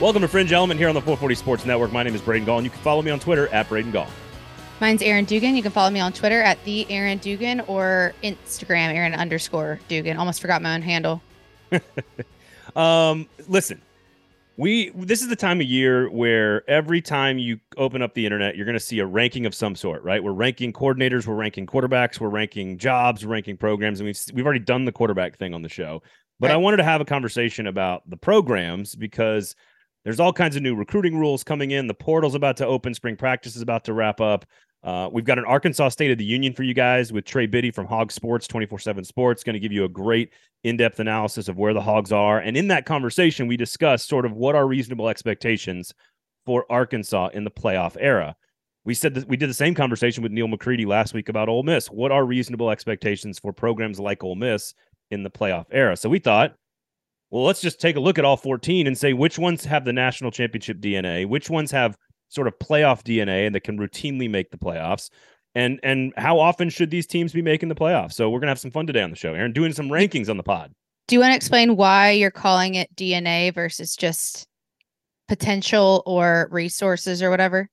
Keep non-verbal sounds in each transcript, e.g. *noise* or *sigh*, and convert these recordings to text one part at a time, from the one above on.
Welcome to Fringe Element here on the 440 Sports Network. My name is Braden Gall, and you can follow me on Twitter at Braden Gall. Mine's Erin Dugan. You can follow me on Twitter at the Erin Dugan or Instagram Erin underscore Dugan. Almost forgot my own handle. *laughs* um, listen, we this is the time of year where every time you open up the internet, you're going to see a ranking of some sort, right? We're ranking coordinators, we're ranking quarterbacks, we're ranking jobs, we're ranking programs, and we've we've already done the quarterback thing on the show. But right. I wanted to have a conversation about the programs because there's all kinds of new recruiting rules coming in. The portal's about to open, spring practice is about to wrap up. Uh, we've got an Arkansas State of the Union for you guys with Trey Biddy from HawgSports 24 7 Sports, going to give you a great in depth analysis of where the Hogs are. And in that conversation, we discussed sort of what are reasonable expectations for Arkansas in the playoff era. We said that we did the same conversation with Neal McCready last week about Ole Miss. What are reasonable expectations for programs like Ole Miss in the playoff era? So we thought, well, let's just take a look at all 14 and say which ones have the national championship DNA, which ones have sort of playoff DNA and that can routinely make the playoffs. And and how often should these teams be making the playoffs? So we're gonna have some fun today on the show, Erin, doing some rankings on the pod. Do you want to explain why you're calling it DNA versus just potential or resources or whatever?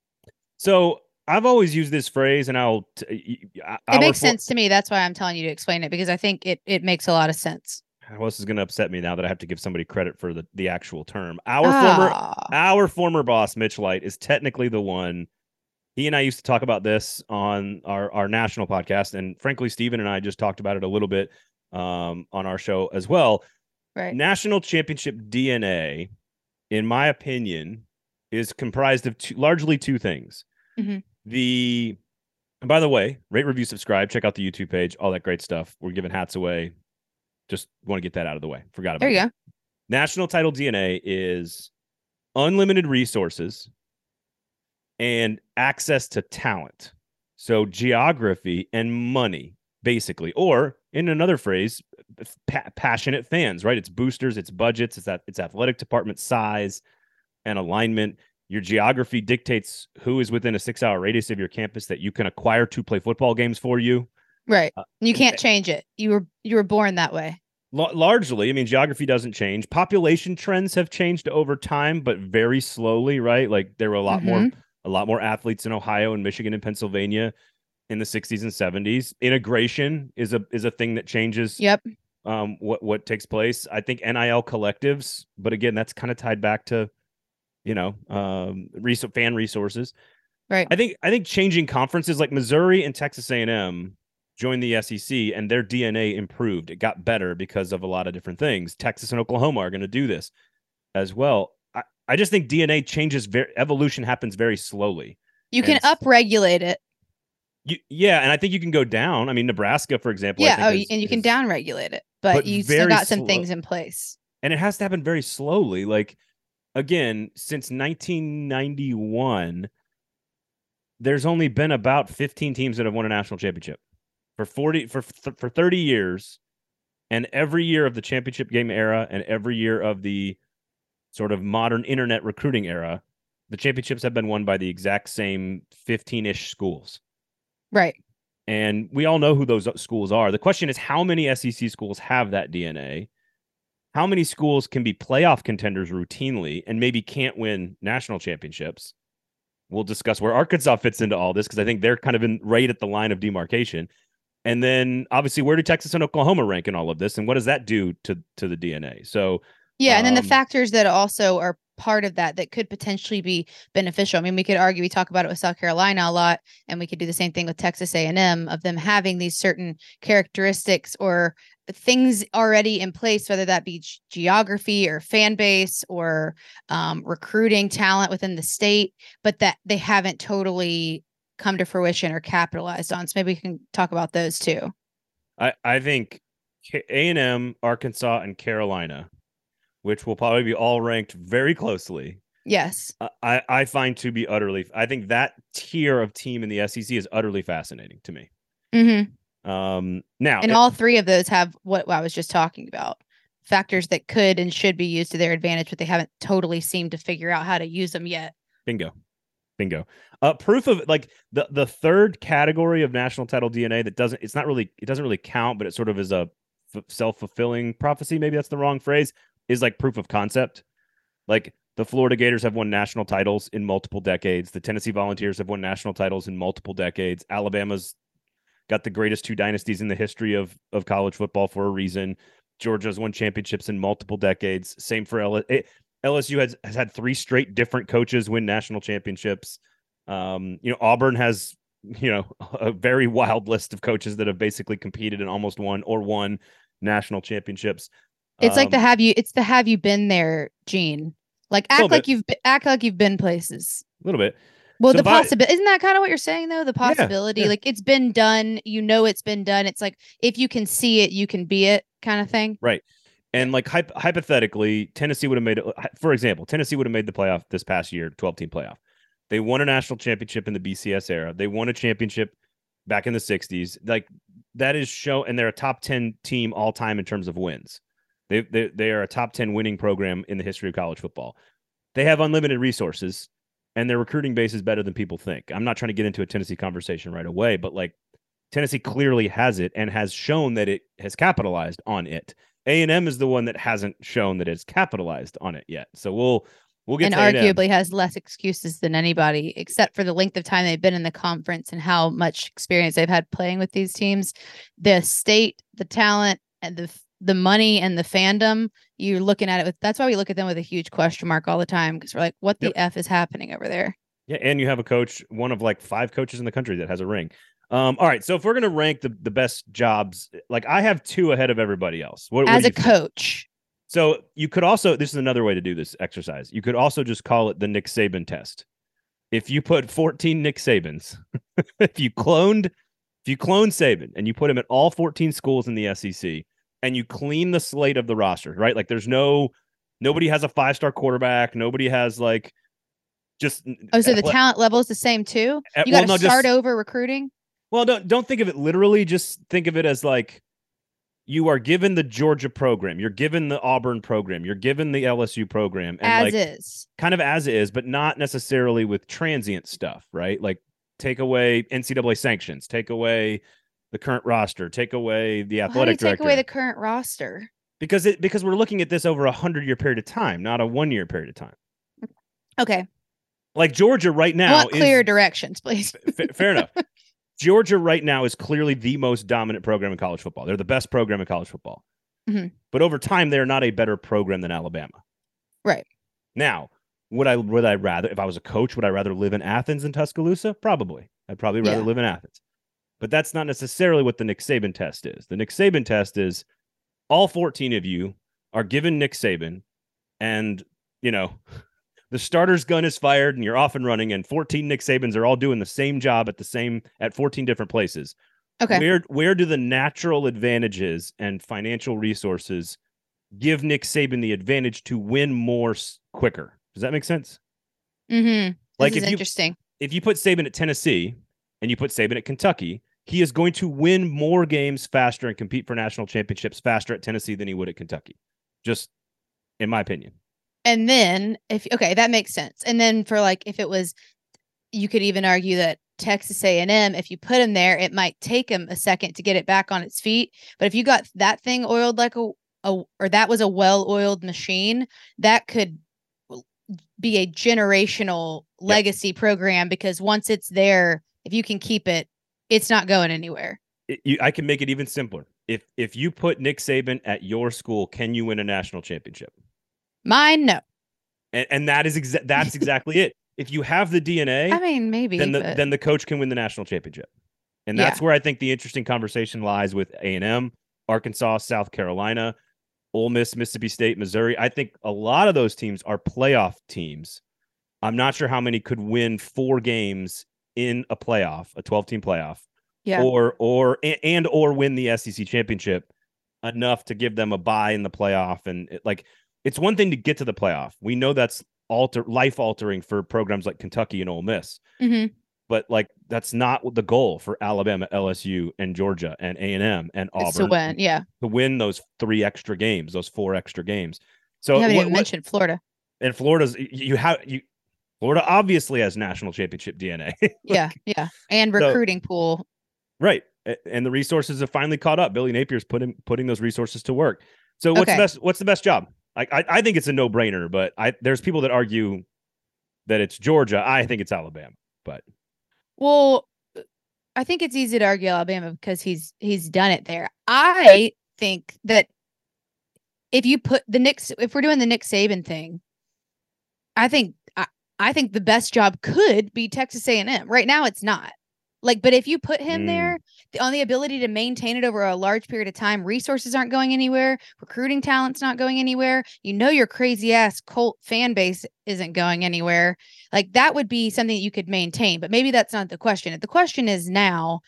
So I've always used this phrase, and I'll. T- it makes sense to me. That's why I'm telling you to explain it because I think it it makes a lot of sense well, this is going to upset me now that I have to give somebody credit for the, the actual term. Our former ah. our former boss Mitch Light is technically the one. He and I used to talk about this on our our national podcast, and frankly, Stephen and I just talked about it a little bit um, on our show as well. Right. National championship DNA, in my opinion, is comprised of two, largely two things. Mm-hmm. The and by the way, rate, review, subscribe, check out the YouTube page, all that great stuff. We're giving hats away just want to get that out of the way. Forgot about There you that. go. National title DNA is unlimited resources and access to talent. So geography and money, basically, or in another phrase, pa- passionate fans, right? It's boosters, it's budgets, it's that it's athletic department size and alignment. Your geography dictates who is within a six hour radius of your campus that you can acquire to play football games for you. Right. Uh, you can't change it. You were you were born that way. Largely, I mean, geography doesn't change. Population trends have changed over time, but very slowly, right? Like there were a lot mm-hmm. more a lot more athletes in Ohio and Michigan and Pennsylvania in the 60s and 70s. Integration is a is a thing that changes. Yep. Um, what what takes place? I think NIL collectives, but again, that's kind of tied back to, you know, um, res- fan resources. Right. I think I think changing conferences like Missouri and Texas A&M joined the SEC and their DNA improved. It got better because of a lot of different things. Texas and Oklahoma are going to do this as well. I, I just think DNA changes very evolution happens very slowly. You can upregulate it. You, yeah, and I think you can go down. I mean, Nebraska, for example. Yeah, oh, is, and you can downregulate it, but, but you still got some slow. things in place. And it has to happen very slowly. Like again, since 1991, there's only been about 15 teams that have won a national championship for 40 for for 30 years and every year of the championship game era and every year of the sort of modern internet recruiting era the championships have been won by the exact same 15ish schools. Right. And we all know who those schools are. The question is how many sec schools have that dna how many schools can be playoff contenders routinely and maybe can't win national championships? We'll discuss where arkansas fits into all this because i think they're kind of in right at the line of demarcation and then obviously, where do Texas and Oklahoma rank in all of this? And what does that do to to the DNA? So yeah, um, and then the um, factors that also are part of that that could potentially be beneficial. I mean, we could argue we talk about it with South Carolina a lot, and we could do the same thing with Texas A&M of them having these certain characteristics or things already in place, whether that be geography or fan base or um, recruiting talent within the state, but that they haven't totally come to fruition or capitalized on. So maybe we can talk about those too. I, I think A&M, Arkansas, and Carolina, which will probably be all ranked very closely. Yes. I, I find to be utterly, I think that tier of team in the SEC is utterly fascinating to me. Mm-hmm. Um, now, and it, all three of those have what I was just talking about factors that could and should be used to their advantage, but they haven't totally seemed to figure out how to use them yet. Bingo. Bingo. Uh, proof of like the the third category of national title DNA that doesn't it's not really it doesn't really count, but it sort of is a f- self fulfilling prophecy. Maybe that's the wrong phrase. Is like proof of concept. Like The Florida Gators have won national titles in multiple decades. The Tennessee Volunteers have won national titles in multiple decades. Alabama's got the greatest two dynasties in the history of of college football for a reason. Georgia's won championships in multiple decades. Same for LSU. LSU has, has had three straight different coaches win national championships. Um, you know, Auburn has, you know, *laughs* a very wild list of coaches that have basically competed and almost won or won national championships. It's like the Um, have you it's the have you been there gene. Like act like bit. you've be- act like you've been places. a little bit. Well, So the possibility isn't that kind of what you're saying though? The possibility, yeah. like it's been done, you know it's been done. It's like if you can see it, you can be it, kind of thing. And like hyp- hypothetically, Tennessee would have made it. Uh, for example, Tennessee would have made the playoff this past year, twelve team playoff. They won a national championship in the BCS era. They won a championship back in the '60s. Like that is show, and they're a top ten team all time in terms of wins. They they they are a top ten winning program in the history of college football. They have unlimited resources, and their recruiting base is better than people think. I'm not trying to get into a Tennessee conversation right away, but like Tennessee clearly has it and has shown that it has capitalized on it. A and M is the one that hasn't shown that it's capitalized on it yet. So we'll we'll get and A&M. arguably has less excuses than anybody, except for the length of time they've been in the conference and how much experience they've had playing with these teams. The state, the talent, and the the money and the fandom. You're looking at it with. That's why we look at them with a huge question mark all the time because we're like, what the Yep. f is happening over there? Yeah, and you have a coach, one of like five coaches in the country that has a ring. Um, all right, so if we're gonna rank the the best jobs, like I have two ahead of everybody else. What, what As do a think? coach, So you could also this is another way to do this exercise. You could also just call it the Nick Saban test. If you put 14 Nick Sabans, *laughs* if you cloned if you clone Saban and you put him at all 14 schools in the SEC and you clean the slate of the roster, right? Like there's no nobody has a five-star quarterback, nobody has like just oh, so the talent level is the same too. eh, You got to no, start just- over recruiting. Well, don't don't think of it literally. Just think of it as like you are given the Georgia program, you're given the Auburn program, you're given the LSU program, and as like is. kind of as it is, but not necessarily with transient stuff, right? Like take away NCAA sanctions, take away the current roster, take away the athletic How do you take director, away the current roster? because it because we're looking at this over a hundred year period of time, not a one year period of time. Okay, Like Georgia right now want is clear directions, please. Fa- fair enough. *laughs* Georgia right now is clearly the most dominant program in college football. They're the best program in college football. Mhm. But over time, they're not a better program than Alabama. Right. Now, would I would I rather if I was a coach, would I rather live in Athens and Tuscaloosa? Probably. I'd probably rather Yeah. live in Athens. But that's not necessarily what the Nick Saban test is. The Nick Saban test is all 14 of you are given Nick Saban and, you know, the starter's gun is fired and you're off and running and 14 Nick Sabans are all doing the same job at the same at 14 different places. Okay. Where where do the natural advantages and financial resources give Nick Saban the advantage to win more quicker? Does that make sense? Mm-hmm. Like if you interesting. if you put Saban at Tennessee and you put Saban at Kentucky, he is going to win more games faster and compete for national championships faster at Tennessee than he would at Kentucky. Just in my opinion. And then if okay, that makes sense. And then for like if it was you could even argue that Texas A&M if you put him there it might take him a second to get it back on its feet, but if you got that thing oiled like a, a or that was a well-oiled machine, that could be a generational legacy program because once it's there, if you can keep it, it's not going anywhere. It- you, I can make it even simpler. If if you put Nick Saban at your school, can you win a national championship? Mine no. And, and that is exa- that's exactly it. If you have the DNA, I mean maybe then the but- then the coach can win the national championship. And Yeah. that's where I think the interesting conversation lies with A&M, Arkansas, South Carolina, Ole Miss, Mississippi State, Missouri. I think a lot of those teams are playoff teams. I'm not sure how many could win four games in a playoff, a 12 team playoff, yeah. or or a- and or win the SEC championship enough to give them a bye in the playoff. And it, like, it's one thing to get to the playoff. We know that's alter life altering for programs like Kentucky and Ole Miss Mhm. but like that's not the goal for Alabama, LSU, and Georgia, and A and M, and Auburn It's to win. Yeah. to win those three extra games, those four extra games. So you haven't what- even what- mentioned Florida. and Florida's you have you Florida obviously has national championship DNA, *laughs* yeah, yeah, and So- recruiting pool. right? And the resources have finally caught up. Billy Napier's putting putting those resources to work. So what's Okay. the best? What's the best job? Like I, I think it's a no brainer, but I there's people that argue that it's Georgia. I think it's Alabama, but Well, I think it's easy to argue Alabama because he's he's done it there. I think that if you put the Nick, if we're doing the Nick Saban thing, I think I, I think the best job could be Texas A&M. Right now, it's not. Like, but if you put him Mm. there the, on the ability to maintain it over a large period of time, resources aren't going anywhere, recruiting talent's not going anywhere. You know, your crazy ass cult fan base isn't going anywhere. Like, that would be something that you could maintain. But maybe that's not the question. The question is now.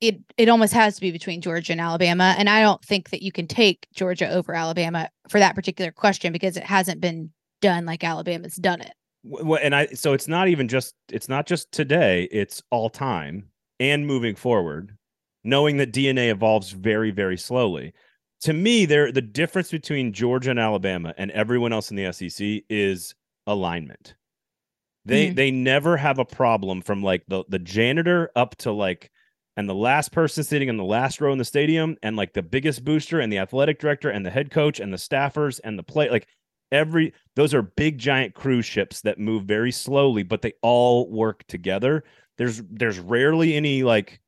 It it almost has to be between Georgia and Alabama, and I don't think that you can take Georgia over Alabama for that particular question because it hasn't been done like Alabama's done it. And I so it's not even just it's not just today, it's all time and moving forward, knowing that DNA evolves very very slowly. To me, there the difference between Georgia and Alabama and everyone else in the SEC is alignment. They Mhm. they never have a problem from like the the janitor up to like and the last person sitting in the last row in the stadium and like the biggest booster and the athletic director and the head coach and the staffers and the play like every those are big giant cruise ships that move very slowly but they all work together there's there's rarely any like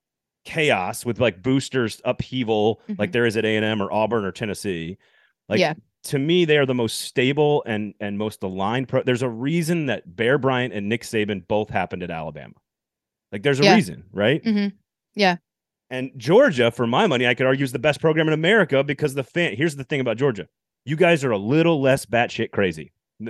chaos with like boosters upheaval like Mhm. there is at A&M or Auburn or Tennessee like Yeah. to me they are the most stable and and most aligned pro- there's a reason that Bear Bryant and Nick Saban both happened at Alabama like there's a Yeah. reason right mm-hmm. Yeah. and Georgia, for my money, I could argue is the best program in America because the fan. Here's the thing about Georgia: you guys are a little less batshit crazy *laughs*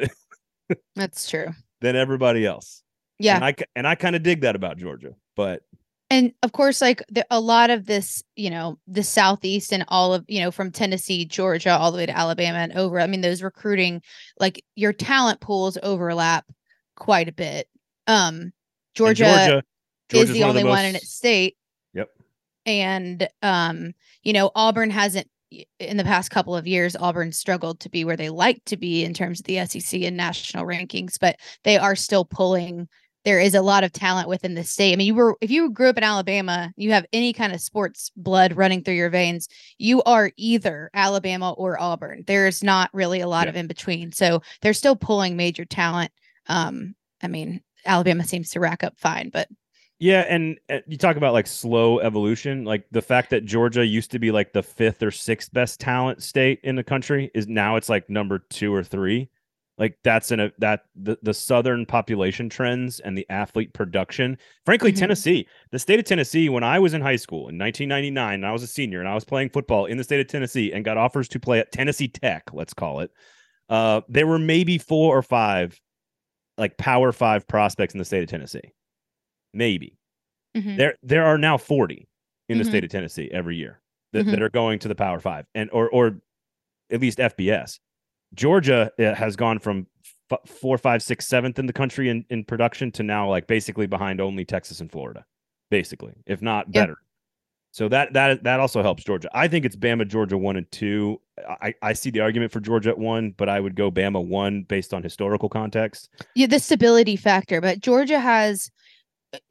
That's true. than everybody else. Yeah. and I and I kind of dig that about Georgia. But and of course like the, a lot of this you know the southeast and all of you know from tennessee georgia all the way to alabama and over i mean those recruiting like your talent pools overlap quite a bit um georgia, Georgia, is the one only one most- in its state Yep. and um you know auburn hasn't in the past couple of years auburn struggled to be where they like to be in terms of the sec and national rankings but they are still pulling there is a lot of talent within the state. I mean you were if you grew up in alabama you have any kind of sports blood running through your veins you are either alabama or auburn. There's not really a lot Yeah. of in between. So they're still pulling major talent. Um i mean alabama seems to rack up fine but Yeah, and uh, you talk about like slow evolution, like the fact that Georgia used to be like the fifth or sixth best talent state in the country is now it's like number two or three. Like that's in a that the, the southern population trends and the athlete production. Frankly, Mhm. Tennessee, the state of Tennessee, when I was in high school in 1999, and I was a senior and I was playing football in the state of Tennessee and got offers to play at Tennessee Tech, let's call it. Uh, there were maybe four or five like power five prospects in the state of Tennessee. Maybe mhm. there there are now 40 in the Mhm. state of Tennessee every year that, Mhm. that are going to the Power Five and or or at least FBS. Georgia uh, has gone from f- four, five, six, seventh in the country in, in production to now like basically behind only Texas and Florida, basically, if not better. So that that that also helps Georgia. I think it's Bama, Georgia one and two. I, I see the argument for Georgia at one, but I would go Bama one based on historical context. yeah the stability factor but georgia has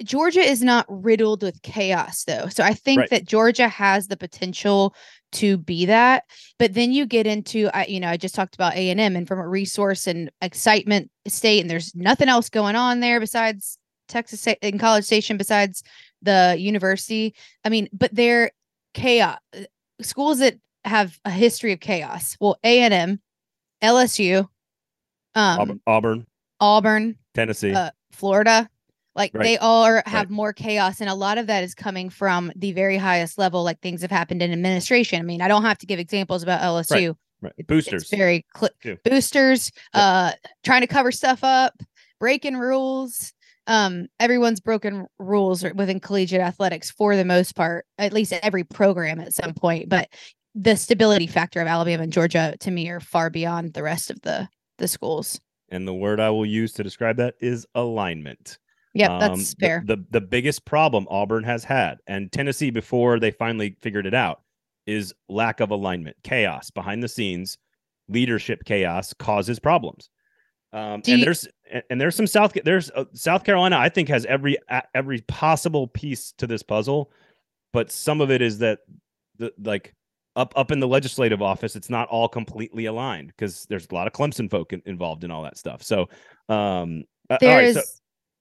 georgia is not riddled with chaos though so i think Right. that georgia has the potential to be that but then you get into I you know i just talked about a&m and from a resource and excitement state and there's nothing else going on there besides texas in college station besides the university i mean but they're chaos schools that have a history of chaos well a&m lsu um Auburn, Auburn auburn Tennessee. uh, Florida. Like Right. they all are, have more chaos, and a lot of that is coming from the very highest level. Like things have happened in administration. I mean, I don't have to give examples about LSU. right. It's- Boosters. It's very cl- too. boosters, Yep. uh, trying to cover stuff up, breaking rules. Um, everyone's broken rules within collegiate athletics for the most part, at least every program at some point. But the stability factor of Alabama and Georgia to me are far beyond the rest of the the schools. and the word I will use to describe that is alignment. Yep, Um, that's fair. The, the biggest problem Auburn has had, and Tennessee before they finally figured it out, is lack of alignment, chaos behind the scenes, leadership chaos causes problems. Um, and you- there's and- there's some South there's uh, South Carolina I think has every a- every possible piece to this puzzle, but some of it is that the like up up in the legislative office, it's not all completely aligned because there's a lot of Clemson folk in, involved in all that stuff. So, um, there is so,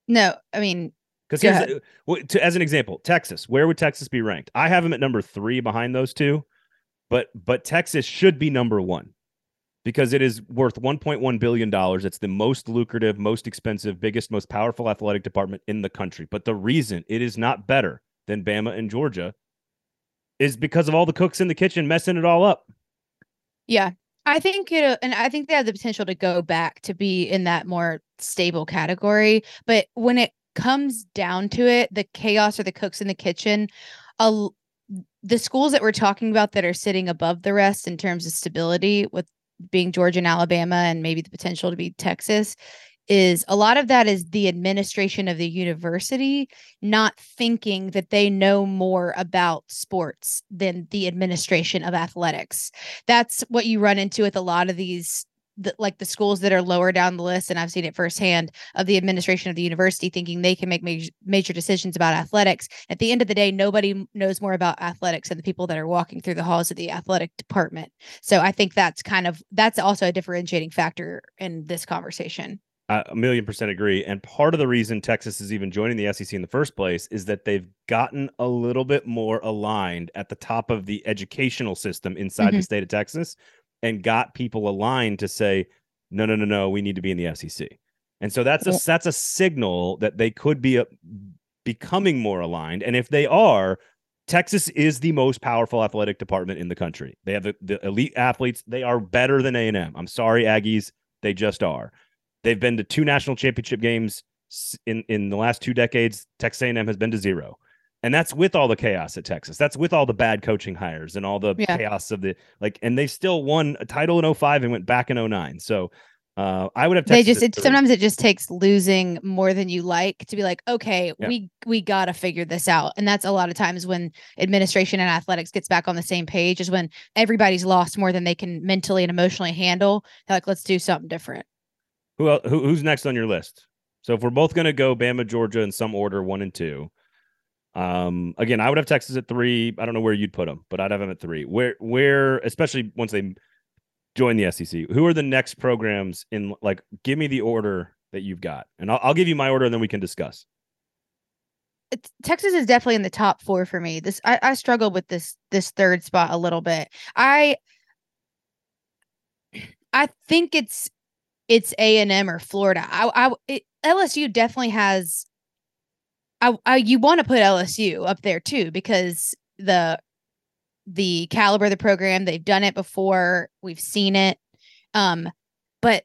no, I mean, because here's well, to, as an example, Texas. Where would Texas be ranked? I have them at number three behind those two, but but Texas should be number one because it is worth 1.1 billion dollars. It's the most lucrative, most expensive, biggest, most powerful athletic department in the country. But the reason it is not better than Bama and Georgia is because of all the cooks in the kitchen messing it all up. Yeah. I think you know, and I think they have the potential to go back to be in that more stable category. But when it comes down to it, the chaos or the cooks in the kitchen, the schools that we're talking about that are sitting above the rest in terms of stability, with being Georgia and Alabama, and maybe the potential to be Texas, is a lot of that is the administration of the university not thinking that they know more about sports than the administration of athletics. That's what you run into with a lot of these the, like the schools that are lower down the list and I've seen it firsthand of the administration of the university thinking they can make major, major decisions about athletics. At the end of the day, nobody knows more about athletics than the people that are walking through the halls of the athletic department. So I think that's kind of that's also a differentiating factor in this conversation. I a million percent agree. And part of the reason Texas is even joining the SEC in the first place is that they've gotten a little bit more aligned at the top of the educational system inside mm-hmm. the state of Texas and got people aligned to say, no, no, no, no, we need to be in the SEC. And so that's a yeah. that's a signal that they could be a, becoming more aligned. And if they are, Texas is the most powerful athletic department in the country. They have the, the elite athletes. They are better than A&M. I'm sorry, Aggies. They just are. They've been to two national championship games in in the last two decades. Texas A&M has been to zero, and that's with all the chaos at Texas. That's with all the bad coaching hires and all the yeah. chaos of the like. And they still won a title in 05 and went back in 09. So uh, I would have. Texas they just it, sometimes it just takes losing more than you like to be like, okay, yeah. we we gotta figure this out, and that's a lot of times when administration and athletics gets back on the same page is when everybody's lost more than they can mentally and emotionally handle. They're like, let's do something different. Who, who who's next on your list? So if we're both going to go Bama, Georgia in some order, one and two. Um, again, I would have Texas at three. I don't know where you'd put them, but I'd have them at three. Where, where, especially once they join the SEC, who are the next programs in? Like, give me the order that you've got, and I'll, I'll give you my order, and then we can discuss. It's, Texas is definitely in the top four for me. This I, I struggled with this this third spot a little bit. I I think it's it's A and M or Florida. I, I it, LSU definitely has. I, I you want to put LSU up there too because the the caliber of the program they've done it before we've seen it. Um but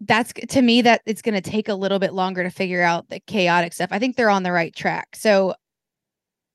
that's to me that it's going to take a little bit longer to figure out the chaotic stuff. I think they're on the right track. So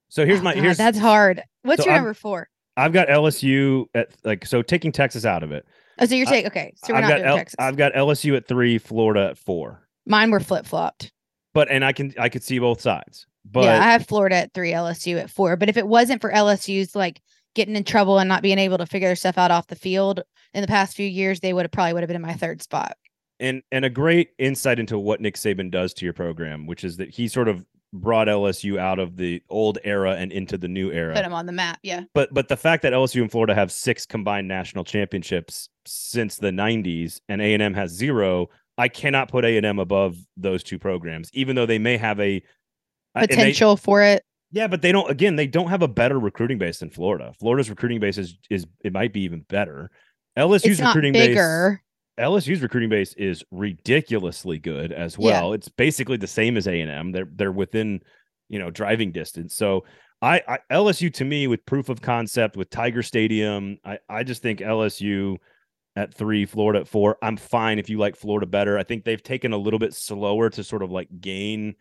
so here's oh my God, here's that's hard. What's so your I'm, number four? I've got lsu at like so taking texas out of it Oh, so you're saying okay? So we're I've not got doing L- Texas. I've got LSU at three, Florida at four. Mine were flip flopped. But and I can I could see both sides. But yeah, I have Florida at three, LSU at four. But if it wasn't for LSU's like getting in trouble and not being able to figure their stuff out off the field in the past few years, they would have probably would have been in my third spot. And and a great insight into what Nick Saban does to your program, which is that he sort of brought LSU out of the old era and into the new era. Put them on the map, yeah. But but the fact that LSU and Florida have six combined national championships since the 90s and A&M has zero, I cannot put A&M above those two programs even though they may have a uh, potential they, for it. Yeah, but they don't again, they don't have a better recruiting base than Florida. Florida's recruiting base is is it might be even better. LSU's recruiting bigger. base LSU's recruiting base is ridiculously good as well. Yeah. It's basically the same as A and M. They're they're within you know driving distance. So I, I, LSU to me with proof of concept with Tiger Stadium. I I just think LSU at three, Florida at four. I'm fine if you like Florida better. I think they've taken a little bit slower to sort of like gain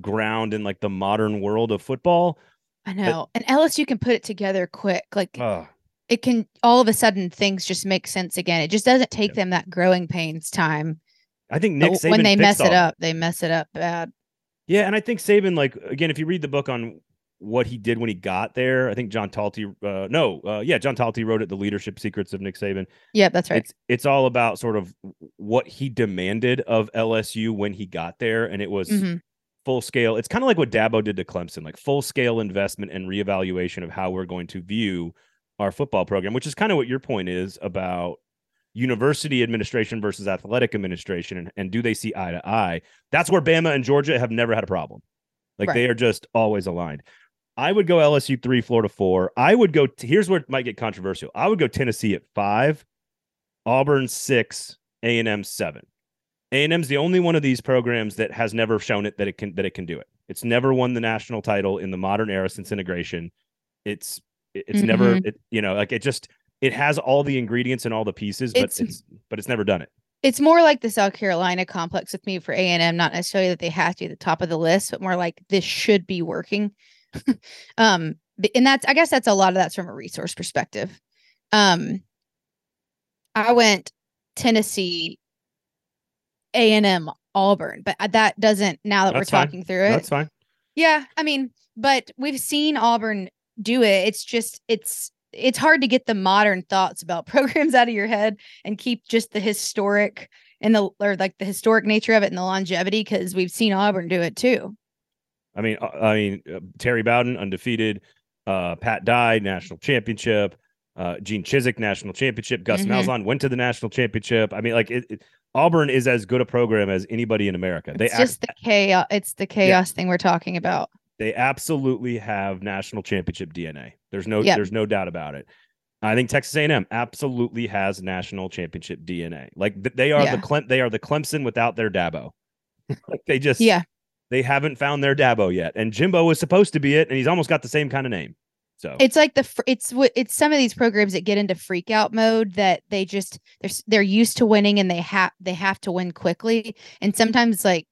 ground in like the modern world of football. I know, but, and LSU can put it together quick. Like uh, it can all of a sudden things just make sense again. It just doesn't take yeah. them that growing pains time. I think Nick Saban when they mess it up, they mess it up bad. Yeah, and I think Saban, like again, if you read the book on what he did when he got there, I think John Talty, uh, no, uh, yeah, John Talty wrote it, "The Leadership Secrets of Nick Saban." Yeah, that's right. It's it's all about sort of what he demanded of LSU when he got there, and it was mm-hmm. full scale. It's kind of like what Dabo did to Clemson, like full scale investment and reevaluation of how we're going to view our football program, which is kind of what your point is about university administration versus athletic administration and, and do they see eye to eye? That's where Bama and Georgia have never had a problem. Like right. they are just always aligned. I would go LSU three, Florida four. I would go. T- here's where it might get controversial. I would go Tennessee at five, Auburn six, A and M seven. A and M's the only one of these programs that has never shown it that it can that it can do it. It's never won the national title in the modern era since integration. It's it's mm-hmm. never it, you know like it just it has all the ingredients and all the pieces, but it's, it's but it's never done it. It's more like the South Carolina complex with me for A and M, not necessarily that they have to be the top of the list, but more like this should be working. *laughs* um, and that's I guess that's a lot of that's from a resource perspective. Um, I went Tennessee, A and M, Auburn, but uh, that doesn't. Now that that's we're talking fine. through it, that's fine. Yeah, I mean, but we've seen Auburn do it. It's just it's it's hard to get the modern thoughts about *laughs* programs out of your head and keep just the historic and the or like the historic nature of it and the longevity because we've seen Auburn do it too. I mean, uh, I mean uh, Terry Bowden undefeated, uh, Pat Dye national championship, uh, Gene Chizik national championship, Gus mm-hmm. Malzahn went to the national championship. I mean, like it, it, Auburn is as good a program as anybody in America. It's they just the chaos. It's the chaos yeah. thing we're talking about. They absolutely have national championship DNA. There's no yep. there's no doubt about it. I think Texas A&M absolutely has national championship DNA. Like they are yeah. the Clem, they are the Clemson without their Dabo. *laughs* like they just yeah they haven't found their Dabo yet. And Jimbo was supposed to be it, and he's almost got the same kind of name. So it's like the it's what it's some of these programs that get into freak out mode that they just they're they're used to winning and they have they have to win quickly. And sometimes like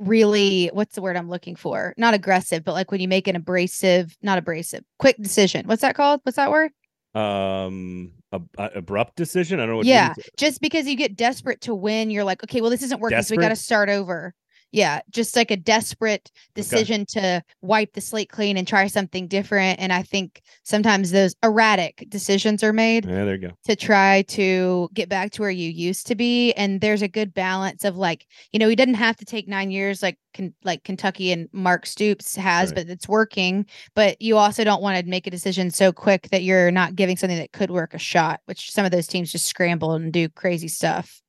really what's the word I'm looking for? Not aggressive, but like when you make an abrasive, not abrasive, quick decision. What's that called? What's that word? Um, a, a abrupt decision. I don't know. yeah, just because you get desperate to win, you're like, okay, well, this isn't working, desperate? so we got to start over yeah just like a desperate decision okay. to wipe the slate clean and try something different and i think sometimes those erratic decisions are made yeah there you go to try to get back to where you used to be and there's a good balance of like you know he didn't have to take nine years like can, like kentucky and mark stoops has right. but it's working but you also don't want to make a decision so quick that you're not giving something that could work a shot which some of those teams just scramble and do crazy stuff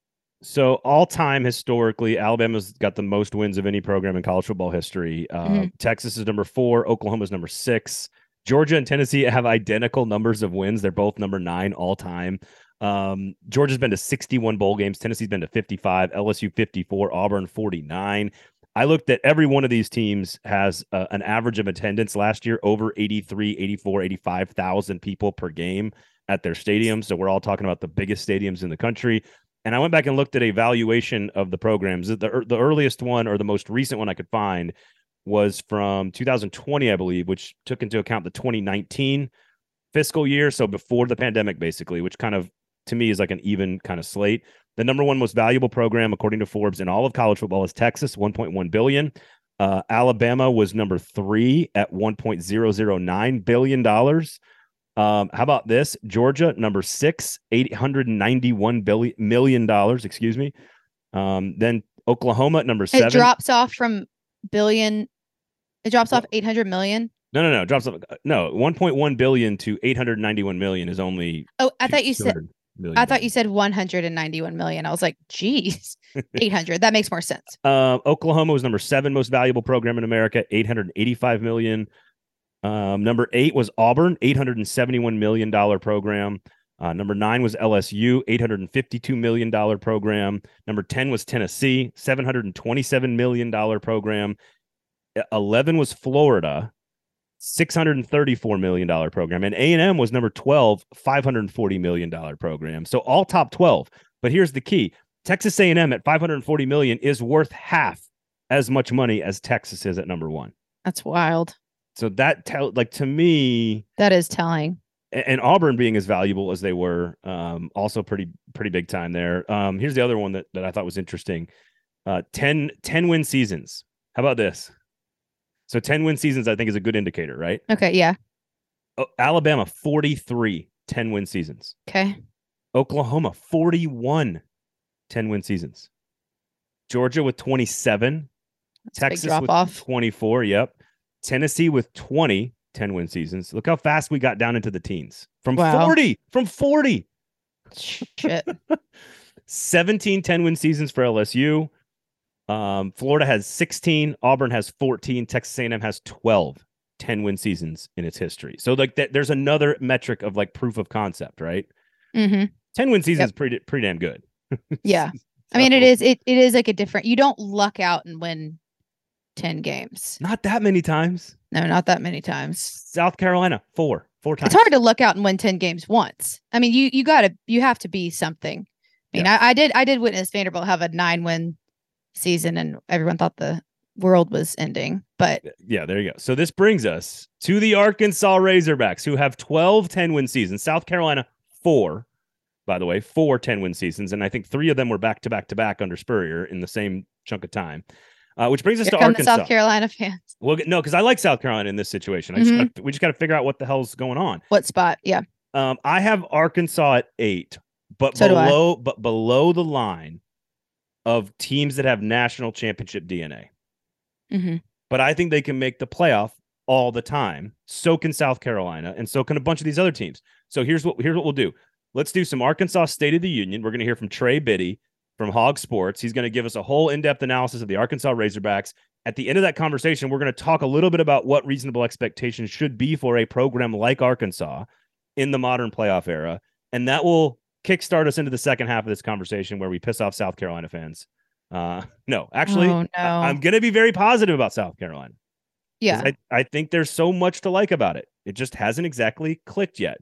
so all time historically, Alabama's got the most wins of any program in college football history. Uh, mm-hmm. Texas is number four. Oklahoma's number six. Georgia and Tennessee have identical numbers of wins. They're both number nine all time. Um, Georgia's been to 61 bowl games. Tennessee's been to 55. LSU 54. Auburn 49. I looked at every one of these teams has uh, an average of attendance last year over 83, 84, 85,000 people per game at their stadiums. So we're all talking about the biggest stadiums in the country. And I went back and looked at a valuation of the programs. The, the earliest one or the most recent one I could find was from 2020, I believe, which took into account the 2019 fiscal year. So before the pandemic, basically, which kind of to me is like an even kind of slate. The number one most valuable program, according to Forbes, in all of college football is Texas, 1.1 billion. Uh, Alabama was number three at 1.009 billion dollars. Um, how about this? Georgia, number six, eight hundred ninety-one billion million dollars. Excuse me. Um, then Oklahoma, number seven. It drops off from billion. It drops off eight hundred million. No, no, no. Drops off. No, one point one billion to eight hundred ninety-one million is only. Oh, I thought you said. I thought you said 191 million. I was like, geez, *laughs* 800. that makes more sense. Uh, Oklahoma was number seven most valuable program in America, 885 million. Um, number eight was Auburn, $871 million program. Uh, number nine was LSU, $852 million program. Number 10 was Tennessee, $727 million program. 11 was Florida, $634 million program. And A&M was number 12, $540 million program. So all top 12. But here's the key. Texas A&M at 540 million is worth half as much money as Texas is at number one. That's wild. So that tell like to me that is telling. And, and Auburn being as valuable as they were, um, also pretty pretty big time there. Um, here's the other one that, that I thought was interesting. Uh 10, 10 win seasons. How about this? So 10 win seasons, I think, is a good indicator, right? Okay, yeah. Oh, Alabama, 43 10 win seasons. Okay. Oklahoma, 41 10 win seasons. Georgia with 27 Texas drop with off. 24. Yep. Tennessee with 20 10 win seasons. Look how fast we got down into the teens from Wow. 40. From 40. Shit. *laughs* 17 10 win seasons for LSU. Um, Florida has 16, Auburn has 14, Texas A&M has 12 10 win seasons in its history. So like that there's another metric of like proof of concept, right? hmm 10 win seasons is pretty pretty damn good. *laughs* Yeah. I mean, it is it, it is like a different. You don't luck out and win ten games. not that many times. No, not that many times. South Carolina, four, four times. It's hard to luck out and win ten games once. I mean, you you gotta you have to be something. I mean, I, I did I did witness Vanderbilt have a nine win season, and everyone thought the world was ending. But Yeah, there you go. So this brings us to the Arkansas Razorbacks, who have 12 10 win seasons. South Carolina, four, by the way, four 10 win seasons. And I think three of them were back to back to back under Spurrier in the same chunk of time. Uh, which brings us here to Arkansas. South Carolina fans. Well, no, because I like South Carolina in this situation. I just we just got to figure out what the hell's going on. What spot? Yeah. Um, I have Arkansas at eight, but So below, but below the line of teams that have national championship DNA hmm but I think they can make the playoff all the time. So can South Carolina, and so can a bunch of these other teams. So here's what here's what we'll do. Let's do some Arkansas State of the Union. We're going to hear from Trey Biddy from HawgSports. He's going to give us a whole in-depth analysis of the Arkansas Razorbacks. At the end of that conversation, we're going to talk a little bit about what reasonable expectations should be for a program like Arkansas in the modern playoff era, and that will kickstart us into the second half of this conversation where we piss off South Carolina fans. Uh, no, actually, oh, no. I- I'm going to be very positive about South Carolina. yeah. I, I think there's so much to like about it. It just hasn't exactly clicked yet.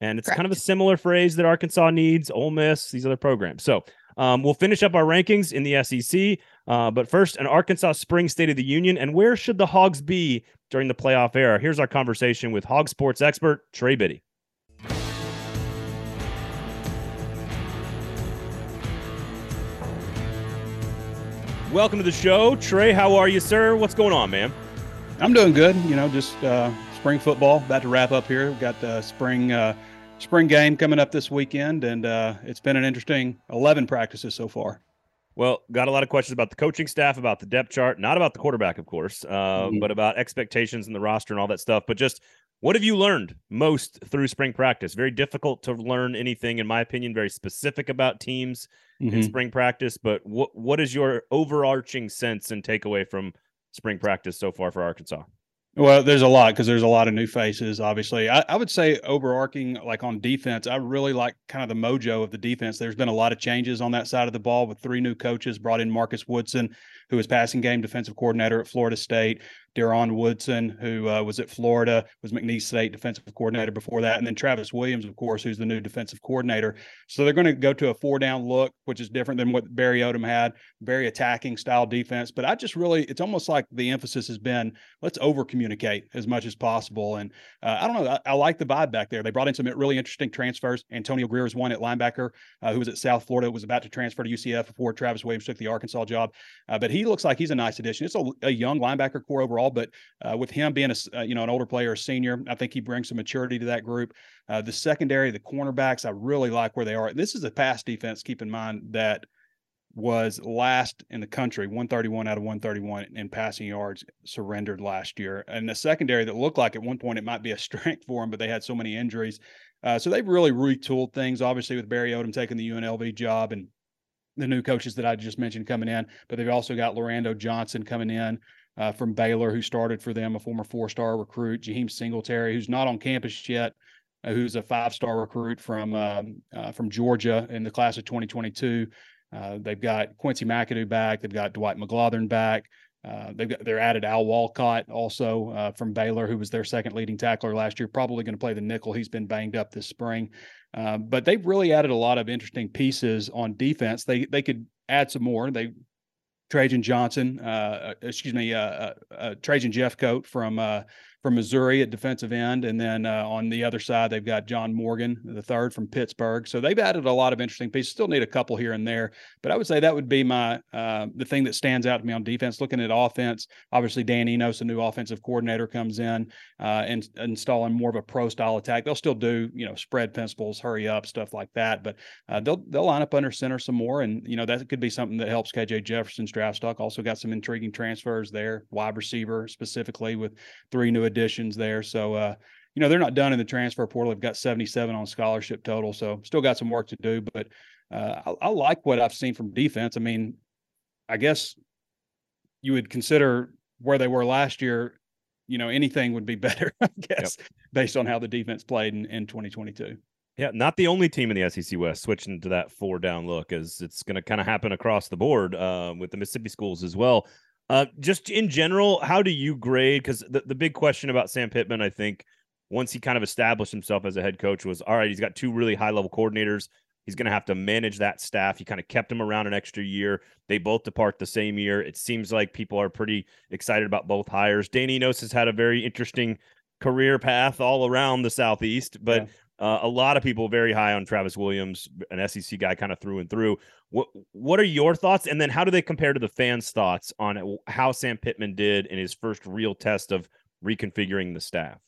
And it's kind of a similar phrase that Arkansas needs, Ole Miss, these other programs. So um, we'll finish up our rankings in the SEC. Uh, but first, an Arkansas Spring State of the Union. And where should the Hogs be during the playoff era? Here's our conversation with HawgSports expert Trey Biddy. Welcome to the show. Trey, how are you, sir? What's going on, man? I'm doing good. You know, just uh, spring football about to wrap up here. We've got the spring uh, spring game coming up this weekend, and uh, it's been an interesting 11 practices so far. Well, got a lot of questions about the coaching staff, about the depth chart, not about the quarterback, of course, uh, Mhm. but about expectations and the roster and all that stuff. But just what have you learned most through spring practice? Very difficult to learn anything, in my opinion, very specific about teams in Mhm. spring practice. But what what is your overarching sense and takeaway from spring practice so far for Arkansas? Well, there's a lot because there's a lot of new faces. Obviously, I, I would say overarching, like on defense, I really like kind of the mojo of the defense. There's been a lot of changes on that side of the ball with three new coaches. Brought in Marcus Woodson, who was passing game defensive coordinator at Florida State. Deron Woodson, who uh, was at Florida, was McNeese State defensive coordinator before that, and then Travis Williams, of course, who's the new defensive coordinator. So they're going to go to a four down look, which is different than what Barry Odom had. Very attacking style defense, but I just really, it's almost like the emphasis has been let's over communicate as much as possible. And uh, I don't know, I, I like the vibe back there. They brought in some really interesting transfers. Antonio Grier is one at linebacker uh, who was at South Florida, was about to transfer to UCF before Travis Williams took the Arkansas job. Uh, but he looks like he's a nice addition. It's a, a young linebacker core overall, but uh, with him being a uh, you know an older player, a senior, I think he brings some maturity to that group. Uh, the secondary, the cornerbacks, I really like where they are. This is a pass defense. Keep in mind that was last in the country, 131 out of 131 in passing yards surrendered last year. And the secondary that looked like at one point it might be a *laughs* strength for them, but they had so many injuries. Uh, so they've really retooled things, obviously, with Barry Odom taking the UNLV job and the new coaches that I just mentioned coming in. But they've also got Lorando Johnson coming in uh, from Baylor, who started for them, a former four star recruit, Jaheim Singletary, who's not on campus yet. Uh, who's a five-star recruit from um, uh, from Georgia in the class of 2022? Uh, they've got Quincy McAdoo back. They've got Dwight McGlothern back. Uh, they've got they're added Al Walcott also uh, from Baylor, who was their second leading tackler last year. Probably going to play the nickel. He's been banged up this spring, uh, but they've really added a lot of interesting pieces on defense. They they could add some more. They Trajan Johnson, uh, excuse me, uh, uh, uh, Trajan Jeffcoat from from Missouri at defensive end, and then uh, on the other side they've got John Morgan, the third from Pittsburgh. So they've added a lot of interesting pieces. Still need a couple here and there, but I would say that would be my uh, the thing that stands out to me on defense. Looking at offense, obviously Dan Enos, a new offensive coordinator, comes in uh, and installing more of a pro style attack. They'll still do you know spread principles, hurry up, stuff like that, but uh, they'll they'll line up under center some more, and you know that could be something that helps KJ Jefferson's draft stock. Also got some intriguing transfers there, wide receiver specifically with three new additions there. So uh, you know they're not done in the transfer portal. They've got 77 on scholarship total, so still got some work to do. But uh, I, I like what I've seen from defense. I mean, I guess you would consider where they were last year you know anything would be *laughs* better i guess yep. based on how the defense played in, in 2022 yeah, not the only team in the SEC West switching to that four down look, as it's going to kind of happen across the board uh, with the Mississippi schools as well. Uh, just in general, how do you grade? Because the, the big question about Sam Pittman, I think, once he kind of established himself as a head coach, was all right, he's got two really high level coordinators. He's going to have to manage that staff. He kind of kept him around an extra year. They both depart the same year. It seems like people are pretty excited about both hires. Danny Enos has had a very interesting career path all around the Southeast, but yeah. Uh, a lot of people very high on Travis Williams, an SEC guy kind of through and through. What what are your thoughts? And then how do they compare to the fans' thoughts on how Sam Pittman did in his first real test of reconfiguring the staff?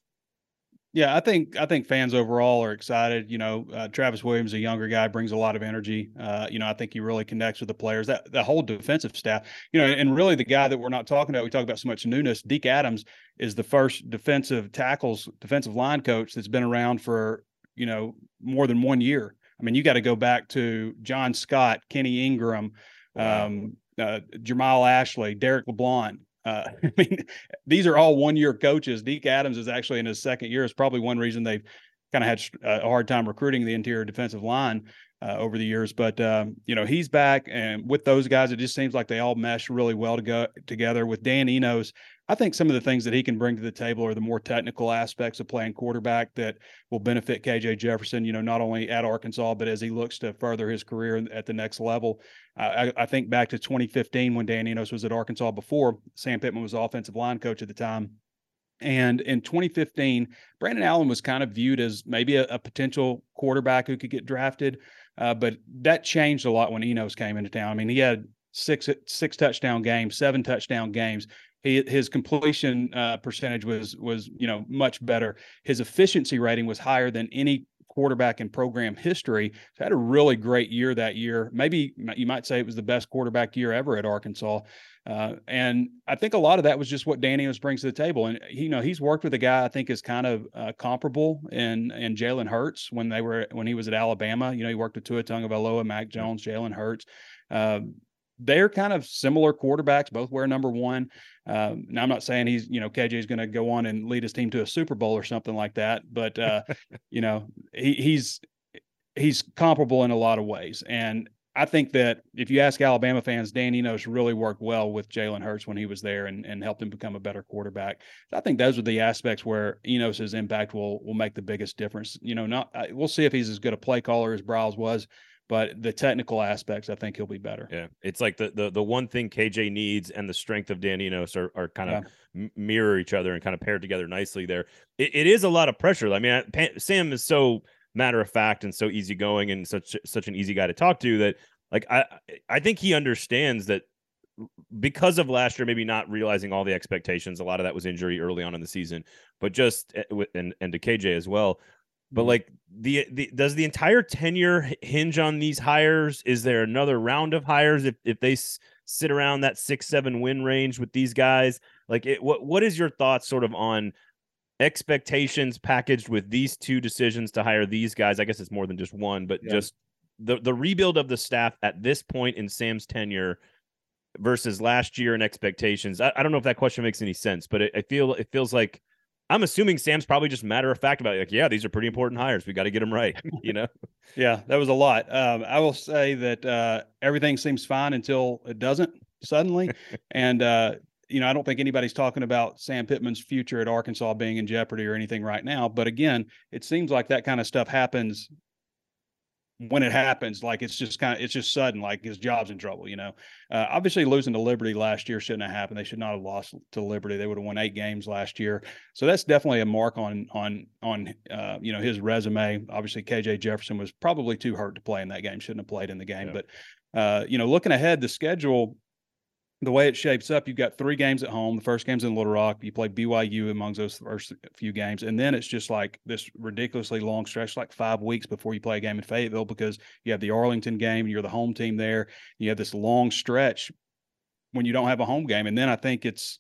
Yeah, I think I think fans overall are excited. You know, uh, Travis Williams, a younger guy, brings a lot of energy. Uh, you know, I think he really connects with the players. That the whole defensive staff. You know, and really the guy that we're not talking about. We talk about so much newness. Deke Adams is the first defensive tackles, defensive line coach that's been around for you know, more than one year. I mean, you got to go back to John Scott, Kenny Ingram, um, uh, Jermial Ashley, Derek LeBlanc. Uh, *laughs* I mean, these are all one year coaches. Deke Adams is actually in his second year. It's probably one reason they've kind of had uh, a hard time recruiting the interior defensive line uh, over the years. But um, you know, he's back, and with those guys, it just seems like they all mesh really well to go together. With Dan Enos, I think some of the things that he can bring to the table are the more technical aspects of playing quarterback that will benefit KJ Jefferson, you know, not only at Arkansas, but as he looks to further his career at the next level. I, I think back to 2015 when Dan Enos was at Arkansas before Sam Pittman was offensive line coach at the time. And in 2015, Brandon Allen was kind of viewed as maybe a, a potential quarterback who could get drafted. Uh, but that changed a lot when Enos came into town. I mean, he had six six touchdown games, seven touchdown games he, his completion uh, percentage was was you know much better. His efficiency rating was higher than any quarterback in program history. So had a really great year that year. Maybe you might say it was the best quarterback year ever at Arkansas. Uh, and I think a lot of that was just what Danny brings to the table. And you know he's worked with a guy I think is kind of uh, comparable in in Jalen Hurts when they were when he was at Alabama. You know he worked with Tua Tagovailoa, Mac Jones, Jalen Hurts. Uh, they're kind of similar quarterbacks, both wear number one. Um, now, I'm not saying he's, you know, KJ is going to go on and lead his team to a Super Bowl or something like that, but uh, *laughs* you know, he, he's he's comparable in a lot of ways. And I think that if you ask Alabama fans, Dan Enos really worked well with Jalen Hurts when he was there and, and helped him become a better quarterback. I think those are the aspects where Enos's impact will will make the biggest difference. You know, not we'll see if he's as good a play caller as Briles was, but the technical aspects, I think he'll be better. Yeah, it's like the the the one thing KJ needs and the strength of Dan Enos are are kind of yeah. mirror each other and kind of paired together nicely. There, it, it is a lot of pressure. I mean, Sam is so matter of fact and so easygoing and such such an easy guy to talk to that like I I think he understands that because of last year maybe not realizing all the expectations a lot of that was injury early on in the season but just eh, and and to KJ as well but mm-hmm. like the, the does the entire tenure hinge on these hires? Is there another round of hires if if they s- sit around that six seven win range with these guys? Like, it, what what is your thoughts sort of on expectations packaged with these two decisions to hire these guys? I guess it's more than just one, but yeah. just the the rebuild of the staff at this point in Sam's tenure versus last year and expectations. I, I don't know if that question makes any sense, but it, I feel it feels like I'm assuming Sam's probably just matter of fact about it. like, yeah, these are pretty important hires. We got to get them right. *laughs* You know? yeah, that was a lot. Um, I will say that uh, everything seems fine until it doesn't suddenly. *laughs* and, uh, you know, I don't think anybody's talking about Sam Pittman's future at Arkansas being in jeopardy or anything right now. But again, it seems like that kind of stuff happens when it happens, like it's just kind of it's just sudden, like his job's in trouble. You know, uh, obviously losing to Liberty last year shouldn't have happened. They should not have lost to Liberty. They would have won eight games last year, so that's definitely a mark on on on uh, you know his resume. Obviously, KJ Jefferson was probably too hurt to play in that game. Shouldn't have played in the game, yeah. but uh, you know, looking ahead, the schedule the way it shapes up, you've got three games at home. The first game's in Little Rock. You play BYU among those first few games, and then it's just like this ridiculously long stretch, like five weeks before you play a game in Fayetteville because you have the Arlington game. And you're the home team there. You have this long stretch when you don't have a home game, and then I think it's,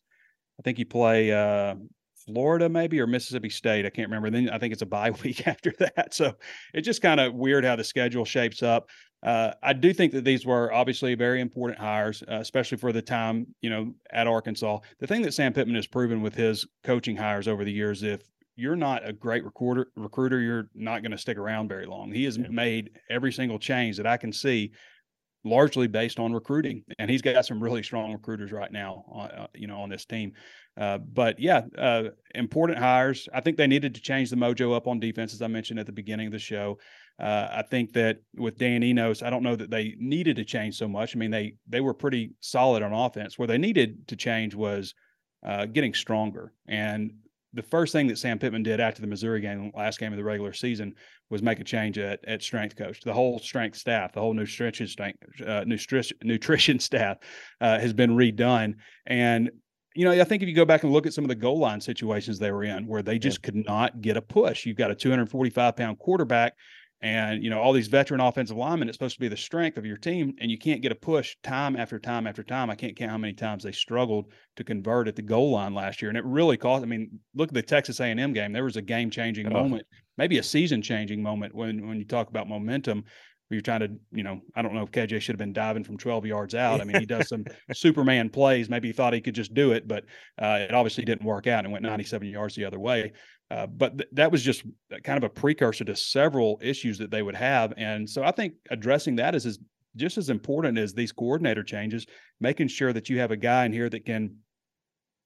I think you play uh, Florida maybe or Mississippi State. I can't remember. Then I think it's a bye *laughs* week after that. So it's just kind of weird how the schedule shapes up. Uh, I do think that these were obviously very important hires, uh, especially for the time you know at Arkansas. The thing that Sam Pittman has proven with his coaching hires over the years, if you're not a great recruiter, recruiter, you're not going to stick around very long. He has yeah. made every single change that I can see, largely based on recruiting, and he's got some really strong recruiters right now, uh, you know, on this team. Uh, but yeah, uh, important hires. I think they needed to change the mojo up on defense, as I mentioned at the beginning of the show. Uh, I think that with Dan Enos, I don't know that they needed to change so much. I mean, they they were pretty solid on offense. Where they needed to change was uh, getting stronger. And the first thing that Sam Pittman did after the Missouri game, last game of the regular season, was make a change at, at strength coach. The whole strength staff, the whole nutrition uh, nutrition nutrition *laughs* staff uh, has been redone. And you know, I think if you go back and look at some of the goal line situations they were in, where they just could not get a push. You've got a 245 pound quarterback and you know all these veteran offensive linemen it's supposed to be the strength of your team and you can't get a push time after time after time i can't count how many times they struggled to convert at the goal line last year and it really cost i mean look at the texas a&m game there was a game changing oh. moment maybe a season changing moment when when you talk about momentum you're trying to, you know, I don't know if KJ should have been diving from 12 yards out. I mean, he does some *laughs* Superman plays. Maybe he thought he could just do it, but uh, it obviously didn't work out and went 97 yards the other way. Uh, but th- that was just kind of a precursor to several issues that they would have. And so I think addressing that is, is just as important as these coordinator changes, making sure that you have a guy in here that can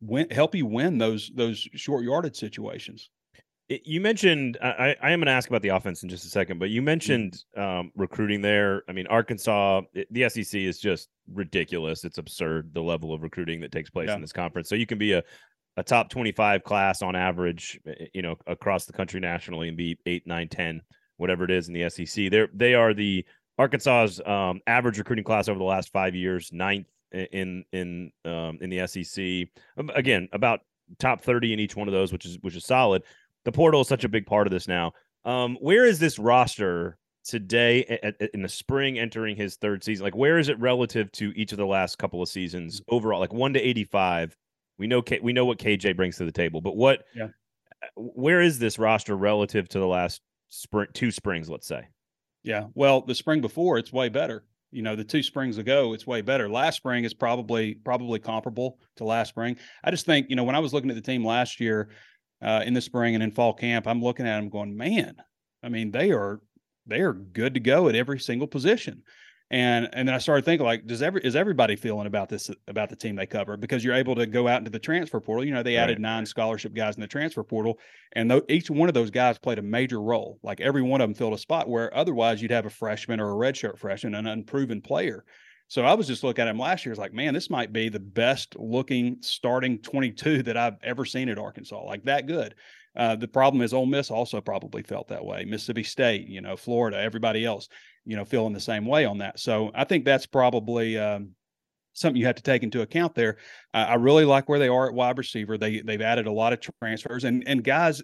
win, help you win those those short yardage situations. You mentioned I, I am going to ask about the offense in just a second, but you mm-hmm. mentioned um, recruiting there. I mean, Arkansas, the SEC is just ridiculous. It's absurd the level of recruiting that takes place yeah. in this conference. So you can be a a top 25 class on average, eh, eh, you know, across the country nationally and be eight, nine, 10, whatever it is in the SEC. They're, they are the Arkansas's um, average recruiting class over the last five years, ninth in, in, um, in the SEC. Um, again, about top 30 in each one of those, which is, which is solid. The portal is such a big part of this now. Um, where is this roster today at, at, in the spring entering his third season? Like, where is it relative to each of the last couple of seasons overall? Like one to 85 we know K, we know what KJ brings to the table, but what? Yeah. Where is this roster relative to the last spring, two springs? Let's say. Yeah. Well, the spring before, it's way better. You know, the two springs ago, it's way better. Last spring is probably probably comparable to last spring. I just think, you know, when I was looking at the team last year uh, in the spring and in fall camp, I'm looking at them going, man, I mean, they are they are good to go at every single position. And and then I started thinking like, does every is everybody feeling about this about the team they cover? Because you're able to go out into the transfer portal. You know, they added right. nine scholarship guys in the transfer portal, and th- each one of those guys played a major role. Like every one of them filled a spot where otherwise you'd have a freshman or a redshirt freshman, an unproven player. So I was just looking at him last year. It's like, man, this might be the best looking starting 22 that I've ever seen at Arkansas. Like that good. Uh, the problem is Ole Miss also probably felt that way. Mississippi State, you know, Florida, everybody else you know, feeling the same way on that. So I think that's probably um, something you have to take into account there. Uh, I really like where they are at wide receiver. They they've added a lot of transfers and and guys.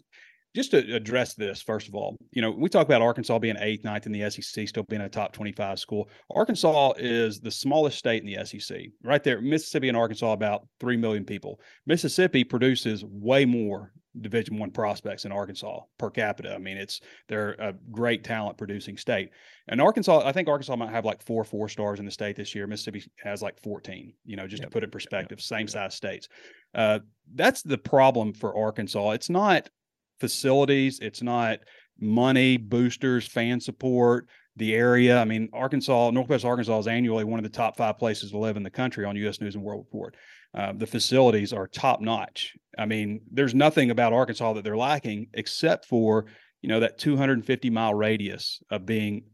Just to address this, first of all, you know, we talk about Arkansas being eighth, ninth in the SEC, still being a top 25 school. Arkansas is the smallest state in the SEC, right there. Mississippi and Arkansas, about 3 million people. Mississippi produces way more division one prospects in arkansas per capita. I mean it's they're a great talent producing state. And arkansas i think arkansas might have like four four stars in the state this year. Mississippi has like 14 you know just yep. to put it in perspective yep. same size states. Uh, that's the problem for arkansas. It's not facilities it's not money boosters fan support the area. I mean arkansas northwest arkansas is annually one of the top five places to live in the country on us news and world report uh, the facilities are top notch. I mean, there's nothing about Arkansas that they're lacking except for you know that 250 mile radius of being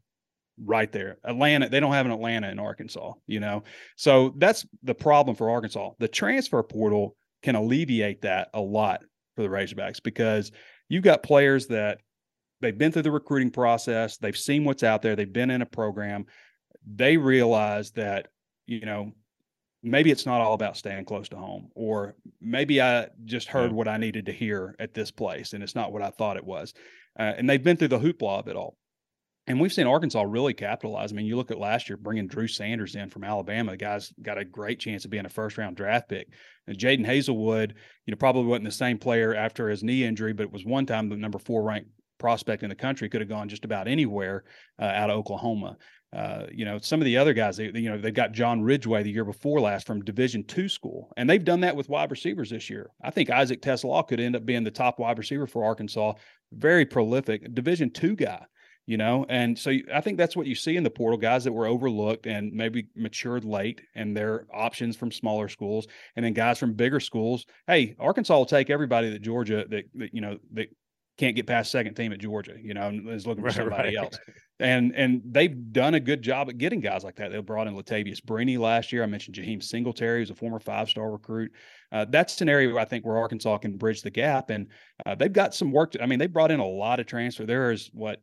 right there. Atlanta, they don't have an Atlanta in Arkansas, you know. So that's the problem for Arkansas. The transfer portal can alleviate that a lot for the Razorbacks because you've got players that they've been through the recruiting process, they've seen what's out there, they've been in a program, they realize that, you know, maybe it's not all about staying close to home or maybe i just heard yeah. what i needed to hear at this place and it's not what i thought it was. Uh, and they've been through the hoopla of it all. And we've seen arkansas really capitalize. I mean you look at last year bringing drew sanders in from alabama the guy's got a great chance of being a first round draft pick. And jadon haselwood you know probably wasn't the same player after his knee injury but it was one time the number four ranked prospect in the country could have gone just about anywhere uh, out of oklahoma uh, you know, some of the other guys, they, you know, they've got John Ridgeway the year before last from Division two school, and they've done that with wide receivers this year. I think Isaac TeSlaa could end up being the top wide receiver for Arkansas. Very prolific Division two guy, you know, and so I think that's what you see in the portal guys that were overlooked and maybe matured late, and their options from smaller schools, and then guys from bigger schools. Hey, Arkansas will take everybody that Georgia that, that you know that can't get past second team at Georgia, you know, and is looking for somebody right. else. And and they've done a good job at getting guys like that. They brought in Latavious Brini last year. I mentioned Jaheim Singletary, who's a former five star recruit. Uh, that's an area I think where Arkansas can bridge the gap. And uh, they've got some work. To, I mean, they brought in a lot of transfer. There is what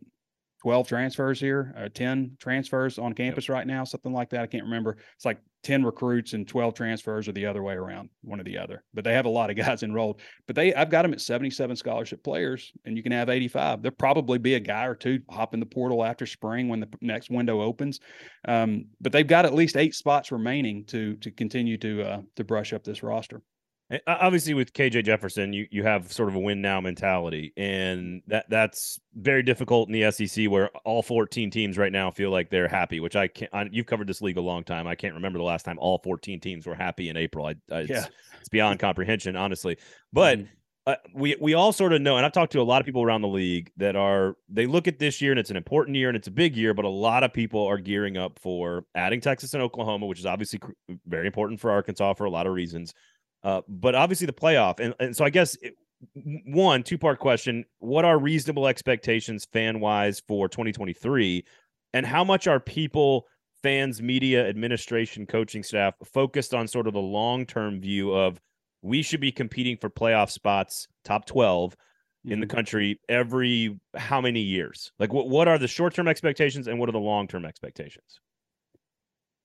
12 transfers here, or 10 transfers on campus yep. right now, something like that. I can't remember. It's like 10 recruits and 12 transfers or the other way around, one or the other. But they have a lot of *laughs* guys enrolled. But they I've got them at 77 scholarship players and you can have 85. There'll probably be a guy or two hop in the portal after spring when the next window opens. Um, but they've got at least eight spots remaining to to continue to uh, to brush up this roster. Obviously, with KJ Jefferson, you you have sort of a win now mentality, and that that's very difficult in the SEC, where all 14 teams right now feel like they're happy. Which I can't. I, you've covered this league a long time. I can't remember the last time all 14 teams were happy in April. I, I it's, yeah. it's beyond comprehension, honestly. But mm-hmm. uh, we we all sort of know, and I've talked to a lot of people around the league that are they look at this year and it's an important year and it's a big year, but a lot of people are gearing up for adding Texas and Oklahoma, which is obviously very important for Arkansas for a lot of reasons uh, but obviously the playoff, and, and so I guess it, one two part question: What are reasonable expectations fan wise for 2023, and how much are people? fans, media, administration, coaching staff focused on sort of the long term view of we should be competing for playoff spots, top 12 mm-hmm. in the mm-hmm. country every how many years? Like, what, what are the short term expectations and what are the long term expectations?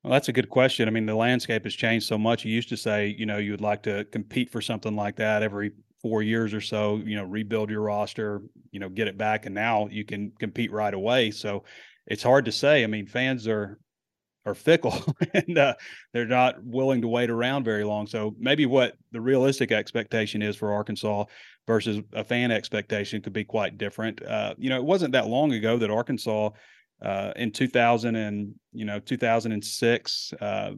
Well, that's a good question. I mean, the landscape has changed so much. You used to say, you know, you would like to compete for something like that every four years or so, you know, rebuild your roster, you know, get it back. And now you can compete right away. So it's hard to say. I mean, fans are are fickle *laughs* and uh, they're not willing to wait around very long. So maybe what the realistic expectation is for Arkansas versus a fan expectation could be quite different. Uh, you know, it wasn't that long ago that Arkansas uh, in 2000 and you know 2006 uh,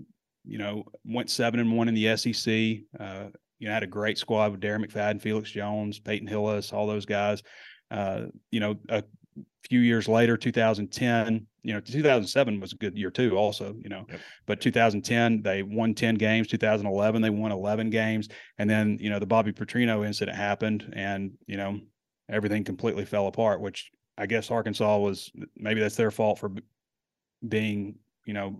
you know went seven and one in the SEC uh, you know had a great squad with Darren McFadden Felix Jones Peyton Hillis all those guys. Uh, you know a few years later 2010 you know 2007 was a good year too also you know. Yep. but 2010 they won 10 games. 2011 they won 11 games. And then you know the Bobby Petrino incident happened and you know everything completely fell apart which I guess Arkansas was maybe that's their fault for being, you know,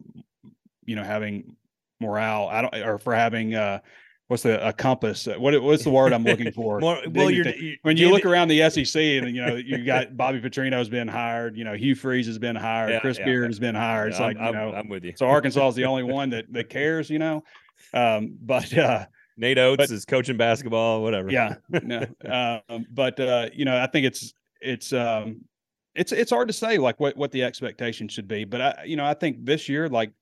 you know, having morale. I don't, or for having, uh, what's the a compass? What what's the word I'm looking for? *laughs* More, well, you're, you're, when you look around the SEC and you know you got Bobby Petrino's been hired, you know Hugh Freeze has been hired, yeah, Chris yeah, Beard has been hired. It's like I'm, you know, I'm with you. So Arkansas is the only one that that cares, you know. Um, but uh, Nate Oats but, is coaching basketball, whatever. Yeah, no, uh, but uh, you know, I think it's it's um, it's it's hard to say like what what the expectation should be, but I you know I think this year like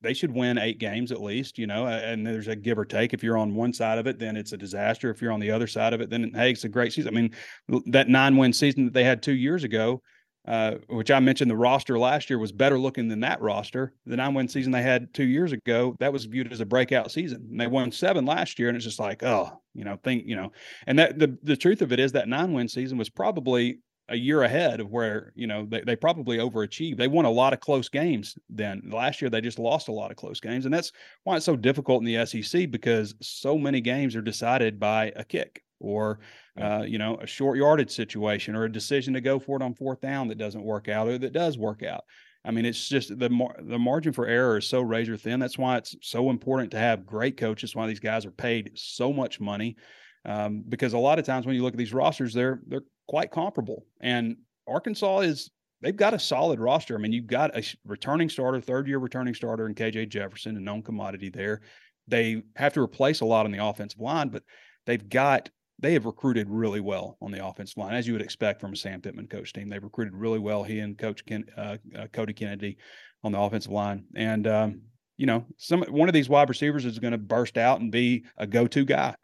they should win eight games at least, you know, and there's a give or take. If you're on one side of it, then it's a disaster. If you're on the other side of it, then hey, it's a great season. I mean, that nine win season that they had two years ago, uh, which I mentioned the roster last year was better looking than that roster. The nine win season they had two years ago, that was viewed as a breakout season. And they won seven last year, and it's just like, oh, you know, think, you know, and that the the truth of it is that nine win season was probably a year ahead of where you know they, they probably overachieved they won a lot of close games then last year they just lost a lot of close games and that's why it's so difficult in the sec because so many games are decided by a kick or uh, you know a short yardage situation or a decision to go for it on fourth down that doesn't work out or that does work out I mean, it's just the mar- the margin for error is so razor thin. That's why it's so important to have great coaches. Why these guys are paid so much money, um, because a lot of times when you look at these rosters, they're they're quite comparable. And Arkansas is they've got a solid roster. I mean, you've got a returning starter, third year returning starter in KJ Jefferson, a known commodity there. They have to replace a lot on the offensive line, but they've got they have recruited really well on the offensive line, as you would expect from a Sam Pittman coach team. They've recruited really well. He and Coach Ken, uh, uh, Cody Kennedy on the offensive line, and um, you know, some one of these wide receivers is going to burst out and be a go-to guy.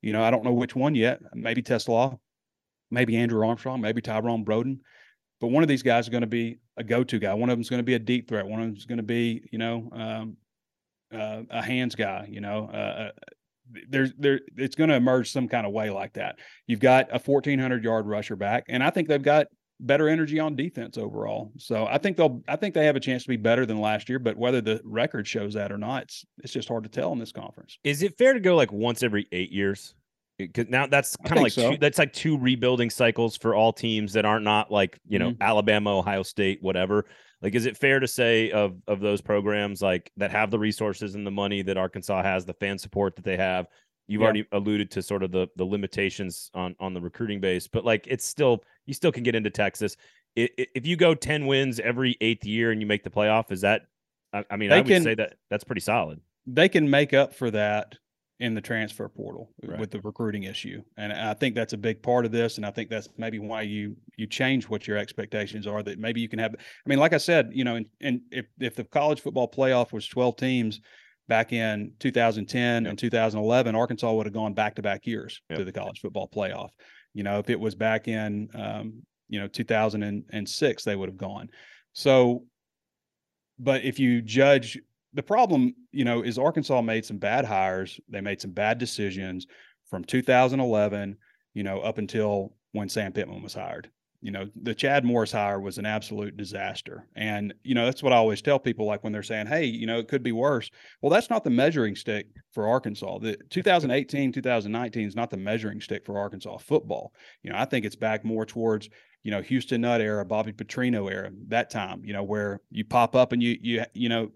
You know, I don't know which one yet. Maybe TeSlaa, maybe Andrew Armstrong, maybe Tyrone Broden, but one of these guys is going to be a go-to guy. One of them is going to be a deep threat. One of them is going to be, you know, um, uh, a hands guy. You know, uh, uh there's there it's going to emerge some kind of way like that. You've got a 1400 yard rusher back, and I think they've got better energy on defense overall. So I think they'll I think they have a chance to be better than last year, but whether the record shows that or not, it's it's just hard to tell in this conference. Is it fair to go like once every eight years? Because now that's kind of like so. two, that's like two rebuilding cycles for all teams that aren't not like you know mm-hmm. Alabama, Ohio State, whatever. Like, is it fair to say of of those programs like that have the resources and the money that Arkansas has, the fan support that they have? You've yeah. already alluded to sort of the the limitations on on the recruiting base, but like it's still you still can get into Texas. If you go ten wins every eighth year and you make the playoff, is that? I mean, they I would can, say that that's pretty solid. They can make up for that in the transfer portal right. with the recruiting issue. And I think that's a big part of this. And I think that's maybe why you you change what your expectations are. That maybe you can have. I mean, like I said, you know, and, and if if the college football playoff was 12 teams back in 2010 yep. and 2011, Arkansas would have gone back to back years yep. to the college football playoff. You know, if it was back in um, you know 2006, they would have gone. So, but if you judge the problem, you know, is Arkansas made some bad hires. They made some bad decisions from 2011, you know, up until when Sam Pittman was hired. You know, the Chad Morris hire was an absolute disaster. And, you know, that's what I always tell people like when they're saying, hey, you know, it could be worse. Well, that's not the measuring stick for Arkansas. The 2018, 2019 is not the measuring stick for Arkansas football. You know, I think it's back more towards, you know, Houston Nutt era, Bobby Petrino era, that time, you know, where you pop up and you, you, you know,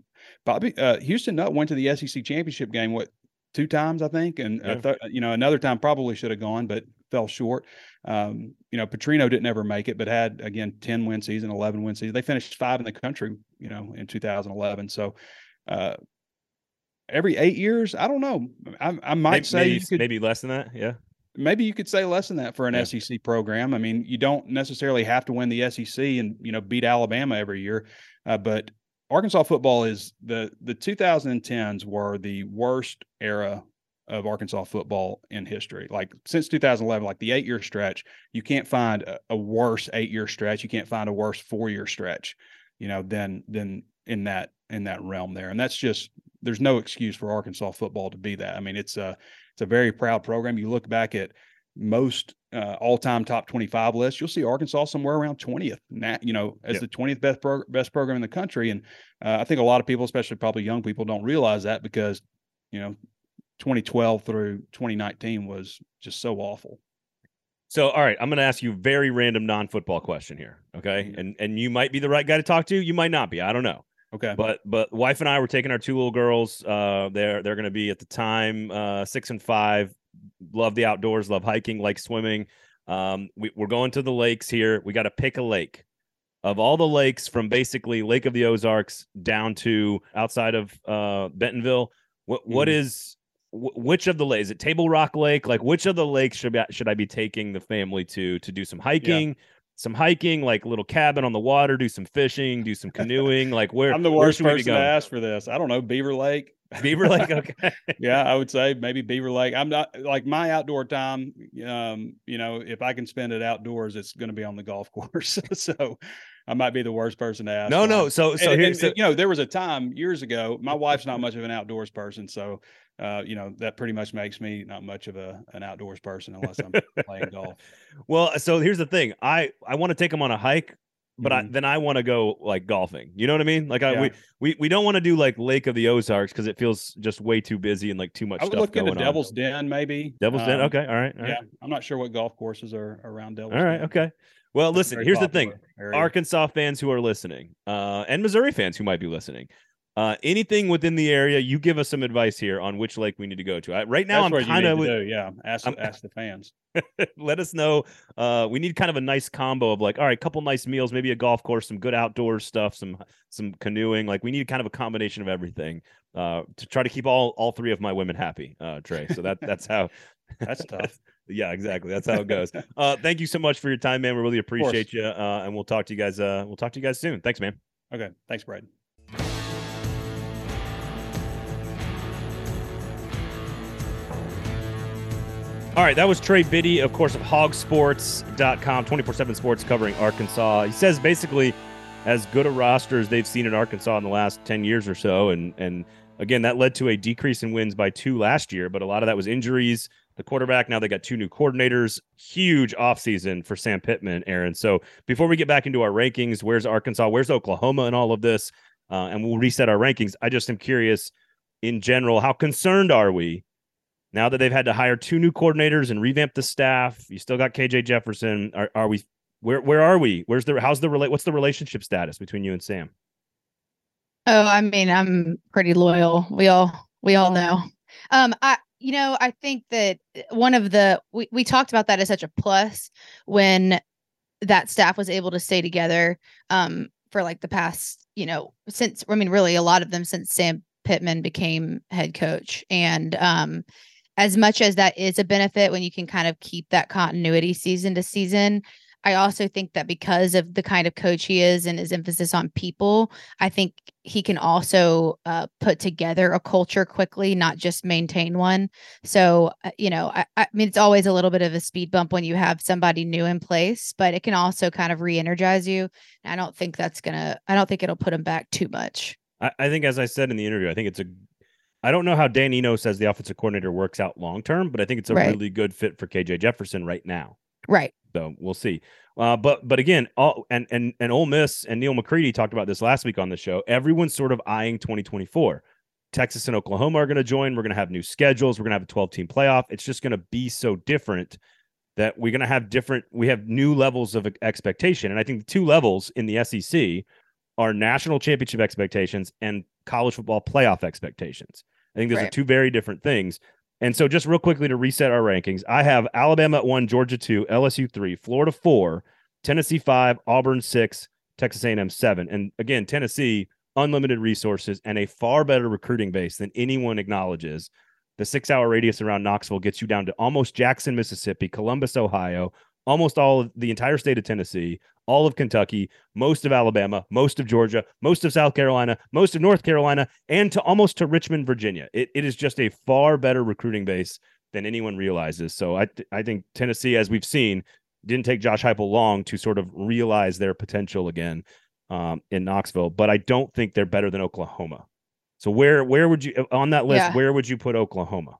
Bobby uh, Houston Nutt went to the SEC championship game what two times I think, and yeah. th- you know another time probably should have gone, but fell short. Um, you know Petrino didn't ever make it, but had again ten win season, eleven win season. They finished five in the country, you know, in 2011. So. Uh, every eight years, I don't know. I, I might maybe, say maybe, could, maybe less than that. Yeah maybe you could say less than that for an yeah. SEC program. I mean, you don't necessarily have to win the SEC and you know beat Alabama every year, uh, but Arkansas football is the the 2010s were the worst era of Arkansas football in history. Like since 2011, like the eight year stretch, you can't find a, a worse eight year stretch. You can't find a worse four year stretch, you know, than than in that in that realm there. And that's just there's no excuse for Arkansas football to be that. I mean, it's a it's a very proud program. You look back at most uh, all-time top 25 list, you'll see Arkansas somewhere around 20th, you know, as yep. the 20th best pro- best program in the country. And uh, I think a lot of people, especially probably young people, don't realize that because, you know, 2012 through 2019 was just so awful. So, all right, I'm going to ask you a very random non-football question here, okay? Mm-hmm. And and you might be the right guy to talk to, you might not be. I don't know. Okay. But but wife and I were taking our two little girls. Uh, they're they're going to be at the time uh, six and five love the outdoors, love hiking, like swimming. Um, we, we're going to the lakes here. We got to pick a lake. Of all the lakes from basically Lake of the Ozarks down to outside of uh, Bentonville, what mm. what is which of the lakes? Is it Table Rock Lake? Like which of the lakes should be, should I be taking the family to to do some hiking? Yeah. Some hiking, like little cabin on the water, do some fishing, do some *laughs* canoeing. Like where? I'm the worst person to ask for this. I don't know. Beaver Lake. *laughs* Beaver Lake, *laughs* okay. yeah, I would say maybe Beaver Lake. I'm not like my outdoor time. Um, you know, if I can spend it outdoors, it's going to be on the golf *laughs* course. so, I might be the worst person to ask. No, no. So, so here's so, you know, there was a time years ago. My wife's not much of an outdoors person, so uh, you know that pretty much makes me not much of a an outdoors person unless I'm playing golf. Well, so here's the thing. I I want to take them on a hike but mm-hmm. I, then I want to go like golfing. You know what I mean? Like I, yeah. we, we we don't want to do like Lake of the Ozarks because it feels just way too busy and like too much I would stuff look into Devil's Den maybe. Devil's um, Den. Okay. All right. All yeah. I'm not sure what golf courses are around Devil's. All right. Den. Okay. Well, That's listen, here's the thing. area. Arkansas fans who are listening, uh, and Missouri fans who might be listening. Uh, anything within the area, you give us some advice here on which lake we need to go to. I, right now, That's I'm kind of. Yeah, ask I'm- ask the fans. *laughs* let us know. Uh, we need kind of a nice combo of like, all right, couple nice meals, maybe a golf course, some good outdoor stuff, some some canoeing. Like we need kind of a combination of everything uh, to try to keep all all three of my women happy, uh, Trey. So that that's *laughs* how. That's tough. *laughs* yeah, exactly. That's how it goes. Uh, thank you so much for your time, man. We really appreciate you, uh, and we'll talk to you guys. Uh, we'll talk to you guys soon. Thanks, man. Okay, thanks, Brad. All right, that was Trey Biddy, of course, of HawgSports.com, 24 7 sports covering Arkansas. He says basically as good a roster as they've seen in Arkansas in the last 10 years or so. And, and again, that led to a decrease in wins by two last year, but a lot of that was injuries. The quarterback, now they got two new coordinators. Huge offseason for Sam Pittman, Erin. So before we get back into our rankings, where's Arkansas? Where's Oklahoma and all of this? Uh, and we'll reset our rankings. I just am curious in general, how concerned are we now that they've had to hire two new coordinators and revamp the staff, you still got KJ Jefferson. Are, are we where where are we? Where's the how's the relate what's the relationship status between you and Sam? Oh, I mean, I'm pretty loyal. We all we all know. Um, I you know, I think that one of the we, we talked about that as such a plus when that staff was able to stay together um for like the past, you know, since I mean really a lot of them since Sam Pittman became head coach. And um as much as that is a benefit when you can kind of keep that continuity season to season, I also think that because of the kind of coach he is and his emphasis on people, I think he can also uh, put together a culture quickly, not just maintain one. So, uh, you know, I, I mean, it's always a little bit of a speed bump when you have somebody new in place, but it can also kind of re energize you. I don't think that's going to, I don't think it'll put him back too much. I, I think as I said in the interview, I think it's a I don't know how Dan Enos as the offensive coordinator works out long term, but I think it's a Right. really good fit for KJ Jefferson right now. Right. So we'll see. Uh, but but again, all and and and Ole Miss and Neal McCready talked about this last week on the show. Everyone's sort of eyeing 2024. Texas and Oklahoma are going to join. We're going to have new schedules. We're going to have a 12 team playoff. It's just going to be so different that we're going to have different. We have new levels of expectation, and I think the two levels in the SEC are national championship expectations and college football playoff expectations. I think those are two very different things. And so, just real quickly to reset our rankings, I have Alabama at one, Georgia two, LSU three, Florida four, Tennessee five, Auburn six, Texas A&M seven. And again, Tennessee unlimited resources and a far better recruiting base than anyone acknowledges. The six-hour radius around Knoxville gets you down to almost Jackson, Mississippi, Columbus, Ohio, almost all of the entire state of Tennessee, all of Kentucky, most of Alabama, most of Georgia, most of South Carolina, most of North Carolina, and to almost to Richmond, Virginia. It, it is just a far better recruiting base than anyone realizes. So I th- I think Tennessee, as we've seen, didn't take Josh Heupel long to sort of realize their potential again um, in Knoxville, but I don't think they're better than Oklahoma. So where where would you on that list? Yeah. Where would you put Oklahoma?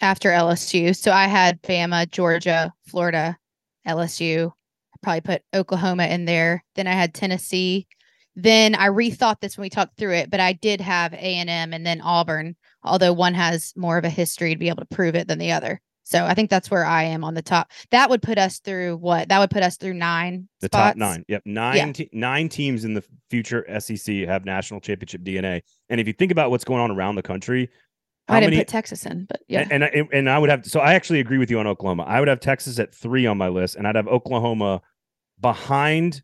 After LSU. So I had Bama, Georgia, Florida, LSU. I probably put Oklahoma in there. Then I had Tennessee. Then I rethought this when we talked through it, but I did have A and M and then Auburn, although one has more of a history to be able to prove it than the other. So I think that's where I am on the top. That would put us through what? That would put us through nine. The spots. top nine. Yep, nine te- nine teams in the future SEC have national championship DNA. And if you think about what's going on around the country, I didn't many? put Texas in, but yeah. And, and I- and I would have so I actually agree with you on Oklahoma. I would have Texas at three on my list, and I'd have Oklahoma behind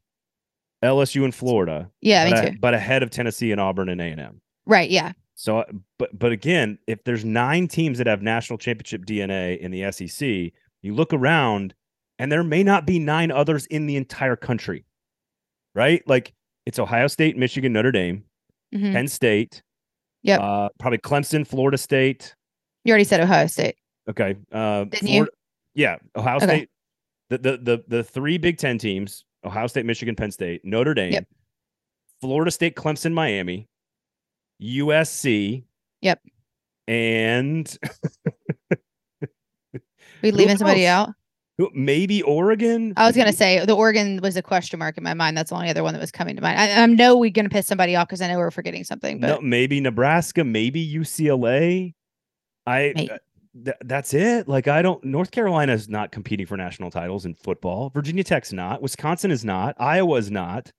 LSU and Florida. yeah, but, me too. but ahead of Tennessee and Auburn and A and M. Right. Yeah. So, but but again, if there's nine teams that have national championship DNA in the SEC, you look around, and there may not be nine others in the entire country, right? Like it's Ohio State, Michigan, Notre Dame, Mhm. Penn State, Yep. uh, probably Clemson, Florida State. You already said Ohio State. Okay, uh, Didn't you? Yeah, Ohio Okay. State. The, the the the three Big Ten teams: Ohio State, Michigan, Penn State, Notre Dame, Yep. Florida State, Clemson, Miami, USC. Yep. And *laughs* We leaving somebody else? out? Maybe Oregon. I was gonna say the Oregon was a question mark in my mind. That's the only other one that was coming to mind. I, I know we're gonna piss somebody off because I know we're forgetting something, no, but maybe Nebraska, maybe UCLA. I May- th- that's it. Like I don't. North Carolina is not competing for national titles in football. Virginia Tech's not. Wisconsin is not. Iowa is not.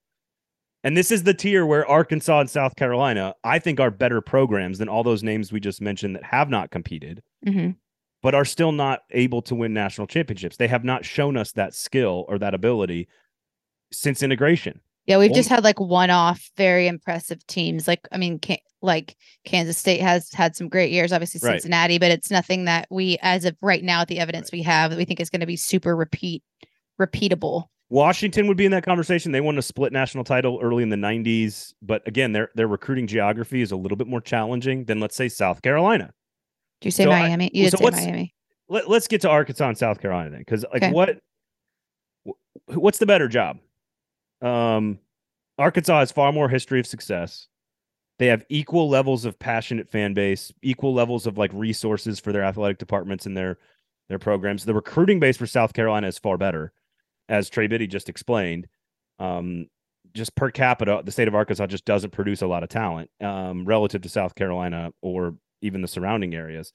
And this is the tier where Arkansas and South Carolina, I think, are better programs than all those names we just mentioned that have not competed, hmm but are still not able to win national championships. They have not shown us that skill or that ability since integration. Yeah, we've Well- just had like one-off, very impressive teams. Like, I mean, can, like Kansas State has had some great years. Obviously, Right. Cincinnati, but it's nothing that we, as of right now, the evidence we have, that we think is going to be super repeat, repeatable. Washington would be in that conversation. They won a split national title early in the 90s, but again, their their recruiting geography is a little bit more challenging than let's say South Carolina. Do you say So I- Miami? you did so say Miami. Let, let's get to Arkansas and South Carolina then cuz like Okay. what what's the better job? Um Arkansas has far more history of success. They have equal levels of passionate fan base, equal levels of like resources for their athletic departments and their their programs. The recruiting base for South Carolina is far better, as Trey Biddy just explained. Um, just per capita, the state of Arkansas just doesn't produce a lot of talent um, relative to South Carolina or even the surrounding areas.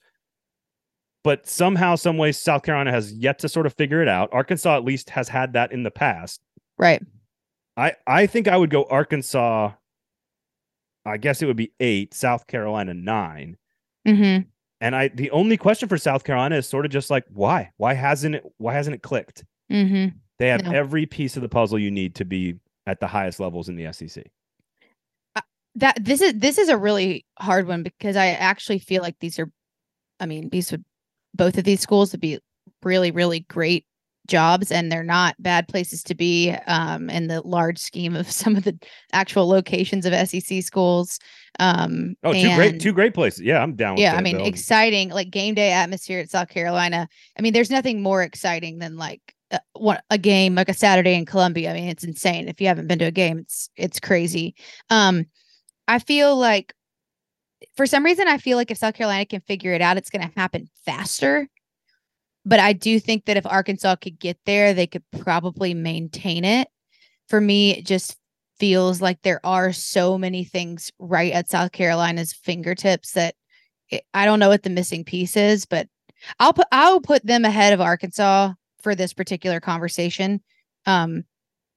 But somehow, some way, South Carolina has yet to sort of figure it out. Arkansas at least has had that in the past. Right. I I think I would go Arkansas. I guess it would be eight, South Carolina nine. Mm-hmm. And I the only question for South Carolina is sort of just like why? Why hasn't it why hasn't it clicked? Mm-hmm. They have No. every piece of the puzzle you need to be at the highest levels in the SEC. That this is this is a really hard one because I actually feel like these are, I mean, these would both of these schools would be really really great jobs and they're not bad places to be um in the large scheme of *laughs* some of the actual locations of SEC schools um Oh, two great two great places. Yeah, I'm down with yeah, I mean, Bill. exciting like game day atmosphere at South Carolina. I mean, there's nothing more exciting than like a, one, a game like a Saturday in Columbia. I mean, it's insane. If you haven't been to a game, it's it's crazy. Um, I feel like for some reason, I feel like if South Carolina can figure it out, it's going to happen faster. But I do think that if Arkansas could get there, they could probably maintain it. For me, it just feels like there are so many things right at South Carolina's fingertips that it, I don't know what the missing piece is, but I'll put I'll put them ahead of Arkansas for this particular conversation. Um,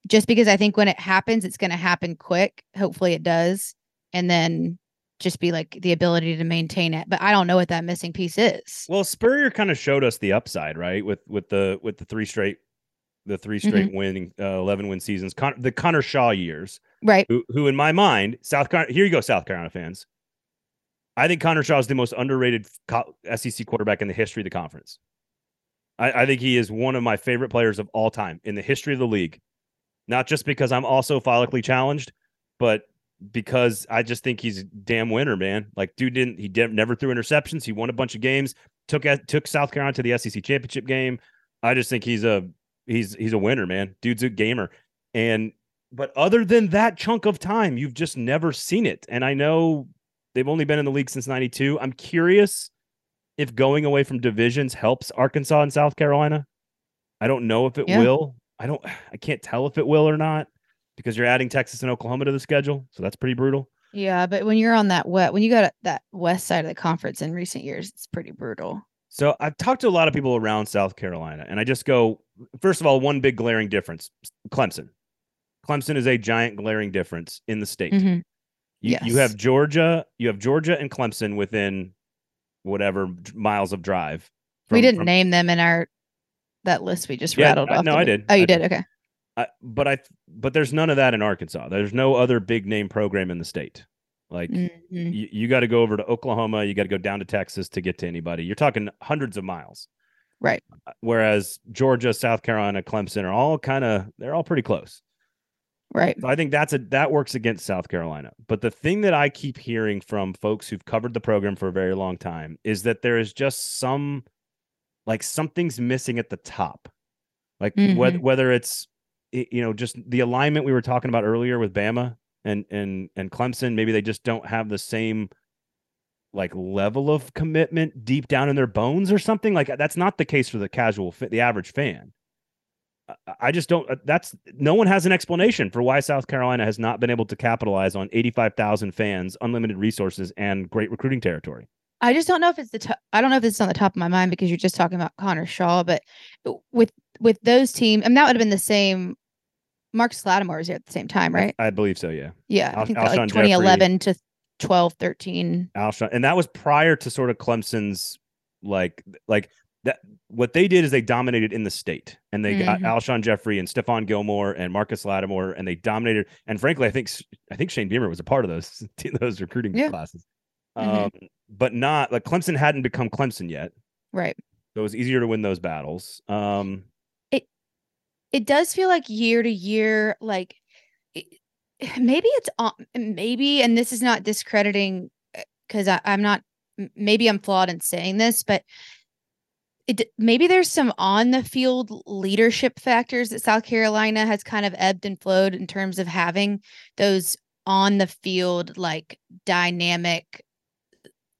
just because I think when it happens, it's going to happen quick. Hopefully, it does, and then just be like the ability to maintain it. But I don't know what that missing piece is. Well, Spurrier kind of showed us the upside, right? With with the with the three straight the three Mm-hmm. straight winning uh, 11 win seasons, Con- the Connor Shaw years, Right. who, who in my mind, South Carolina, here you go, South Carolina fans. I think Connor Shaw is the most underrated co- SEC quarterback in the history of the conference. I, I think he is one of my favorite players of all time in the history of the league. Not just because I'm also follically challenged, but because I just think he's a damn winner, man. Like, dude didn't he did, never threw interceptions. He won a bunch of games. Took took South Carolina to the SEC championship game. I just think he's a he's he's a winner, man. Dude's a gamer. And but other than that chunk of time, you've just never seen it. And I know they've only been in the league since 92. I'm curious if going away from divisions helps Arkansas and South Carolina. I don't know if it Yeah. will. I don't I can't tell if it will or not because you're adding Texas and Oklahoma to the schedule. So that's pretty brutal. Yeah, but when you're on that wet, when you got that west side of the conference in recent years, it's pretty brutal. So I've talked to a lot of people around South Carolina, and I just go, first of all, one big glaring difference Clemson. Clemson is a giant glaring difference in the state. Mhm. You, you have Georgia, you have Georgia and Clemson within whatever miles of drive. we didn't from- name them in our that list we just Yeah, rattled off. no, I did. Oh, you I did. did. Okay. I, but I, but there's none of that in Arkansas. There's no other big name program in the state. Like Mhm. you, you got to go over to Oklahoma, you got to go down to Texas to get to anybody. You're talking hundreds of miles. Right. Whereas Georgia, South Carolina, Clemson are all kind of they're all pretty close. Right. So I think that's a that works against South Carolina. But the thing that I keep hearing from folks who've covered the program for a very long time is that there is just some like something's missing at the top. Like whether Mhm. whether it's you know just the alignment we were talking about earlier with Bama and and and Clemson, maybe they just don't have the same like level of commitment deep down in their bones or something. Like that's not the case for the casual the average fan. I- I just don't. uh, That's no one has an explanation for why South Carolina has not been able to capitalize on 85,000 fans, unlimited resources, and great recruiting territory. I just don't know if it's the. I don't know if it's on the top of my mind because you're just talking about Connor Shaw, but with with those teams, and that would have been the same. Marcus Lattimore was here at the same time, right? I believe so. Yeah. Yeah, Al- I think like Alshon 2011 to 12, 13. Alshon, and that was prior to sort of Clemson's like like that. What they did is they dominated in the state, and they got Mhm. Alshon Jeffery and Stephon Gilmore and Marcus Lattimore, and they dominated. And frankly, I think I think Shane Beamer was a part of those *laughs* those recruiting Yeah. classes, Mhm. um, but not like Clemson hadn't become Clemson yet, Right. so it was easier to win those battles. Um, It does feel like year to year, like *sighs* maybe it's maybe, and this is not discrediting uh, because I'm not, maybe I'm flawed in saying this, but it maybe there's some on the field leadership factors that South Carolina has kind of ebbed and flowed in terms of having those on the field like dynamic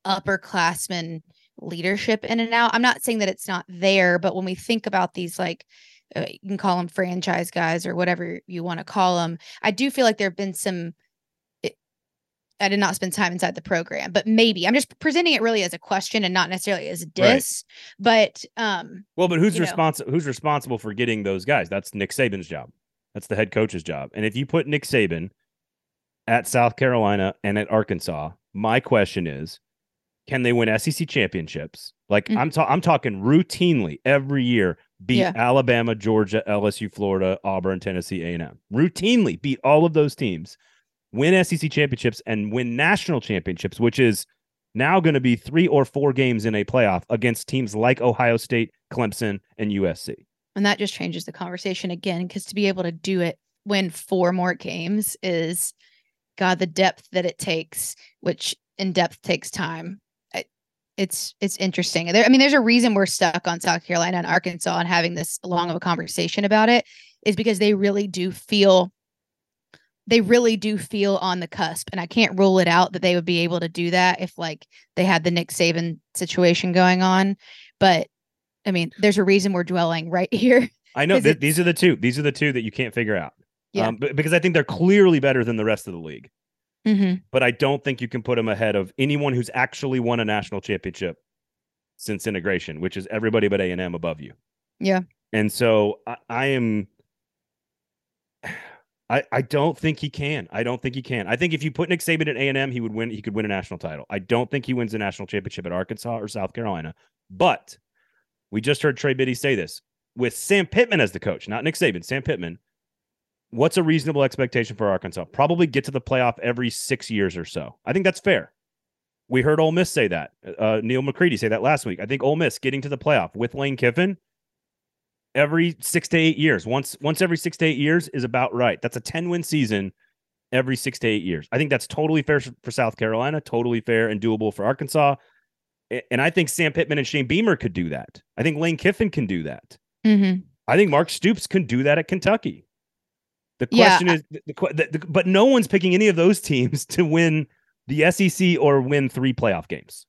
upperclassmen leadership in and out. I'm not saying that it's not there, but when we think about these like uh, you can call them franchise guys or whatever you want to call them, I do feel like there have been some it- I did not spend time inside the program, but maybe I'm just presenting it really as a question and not necessarily as a diss. But um, well, but who's responsible? Who's responsible for getting those guys? That's Nick Saban's job. That's the head coach's job. And if you put Nick Saban at South Carolina and at Arkansas, my question is, can they win SEC championships? Like Mm. I'm ta- I'm talking routinely every year beat Yeah. Alabama, Georgia, LSU, Florida, Auburn, Tennessee, A&M. Routinely beat all of those teams, win SEC championships and win national championships, which is now going to be 3 or 4 games in a playoff against teams like Ohio State, Clemson, and USC. and that just changes the conversation again because to be able to do it win four more games is god the depth that it takes which in depth takes time it's it's interesting there i mean there's a reason we're stuck on south carolina and arkansas and having this long of a conversation about it is because they really do feel they really do feel on the cusp and i can't rule it out that they would be able to do that if like they had the nick saban situation going on but i mean there's a reason we're dwelling right *laughs* here I know th- these are the two. These are the two that you can't figure out. Yeah. Um, but, because I think they're clearly better than the rest of the league. Mm-hmm. But I don't think you can put him ahead of anyone who's actually won a national championship since integration, which is everybody but A and M above you. Yeah. And so I, I am. I, I don't think he can. I don't think he can. I think if you put Nick Saban at A and M, he would win. He could win a national title. I don't think he wins a national championship at Arkansas or South Carolina. But we just heard Trey Biddy say this with Sam Pittman as the coach, not Nick Saban. Sam Pittman. What's a reasonable expectation for Arkansas? Probably get to the playoff every six years or so. I think that's fair. We heard Ole Miss say that. Uh, Neal McCready say that last week. I think Ole Miss getting to the playoff with Lane Kiffin every six to eight years. Once once every six to eight years is about right. That's a ten win season every six to eight years. I think that's totally fair for South Carolina. Totally fair and doable for Arkansas. And I think Sam Pittman and Shane Beamer could do that. I think Lane Kiffin can do that. Mm-hmm. I think Mark Stoops can do that at Kentucky. The Yeah, question is, the, the, the, but no one's picking any of those teams *laughs* to win the SEC or win three playoff games.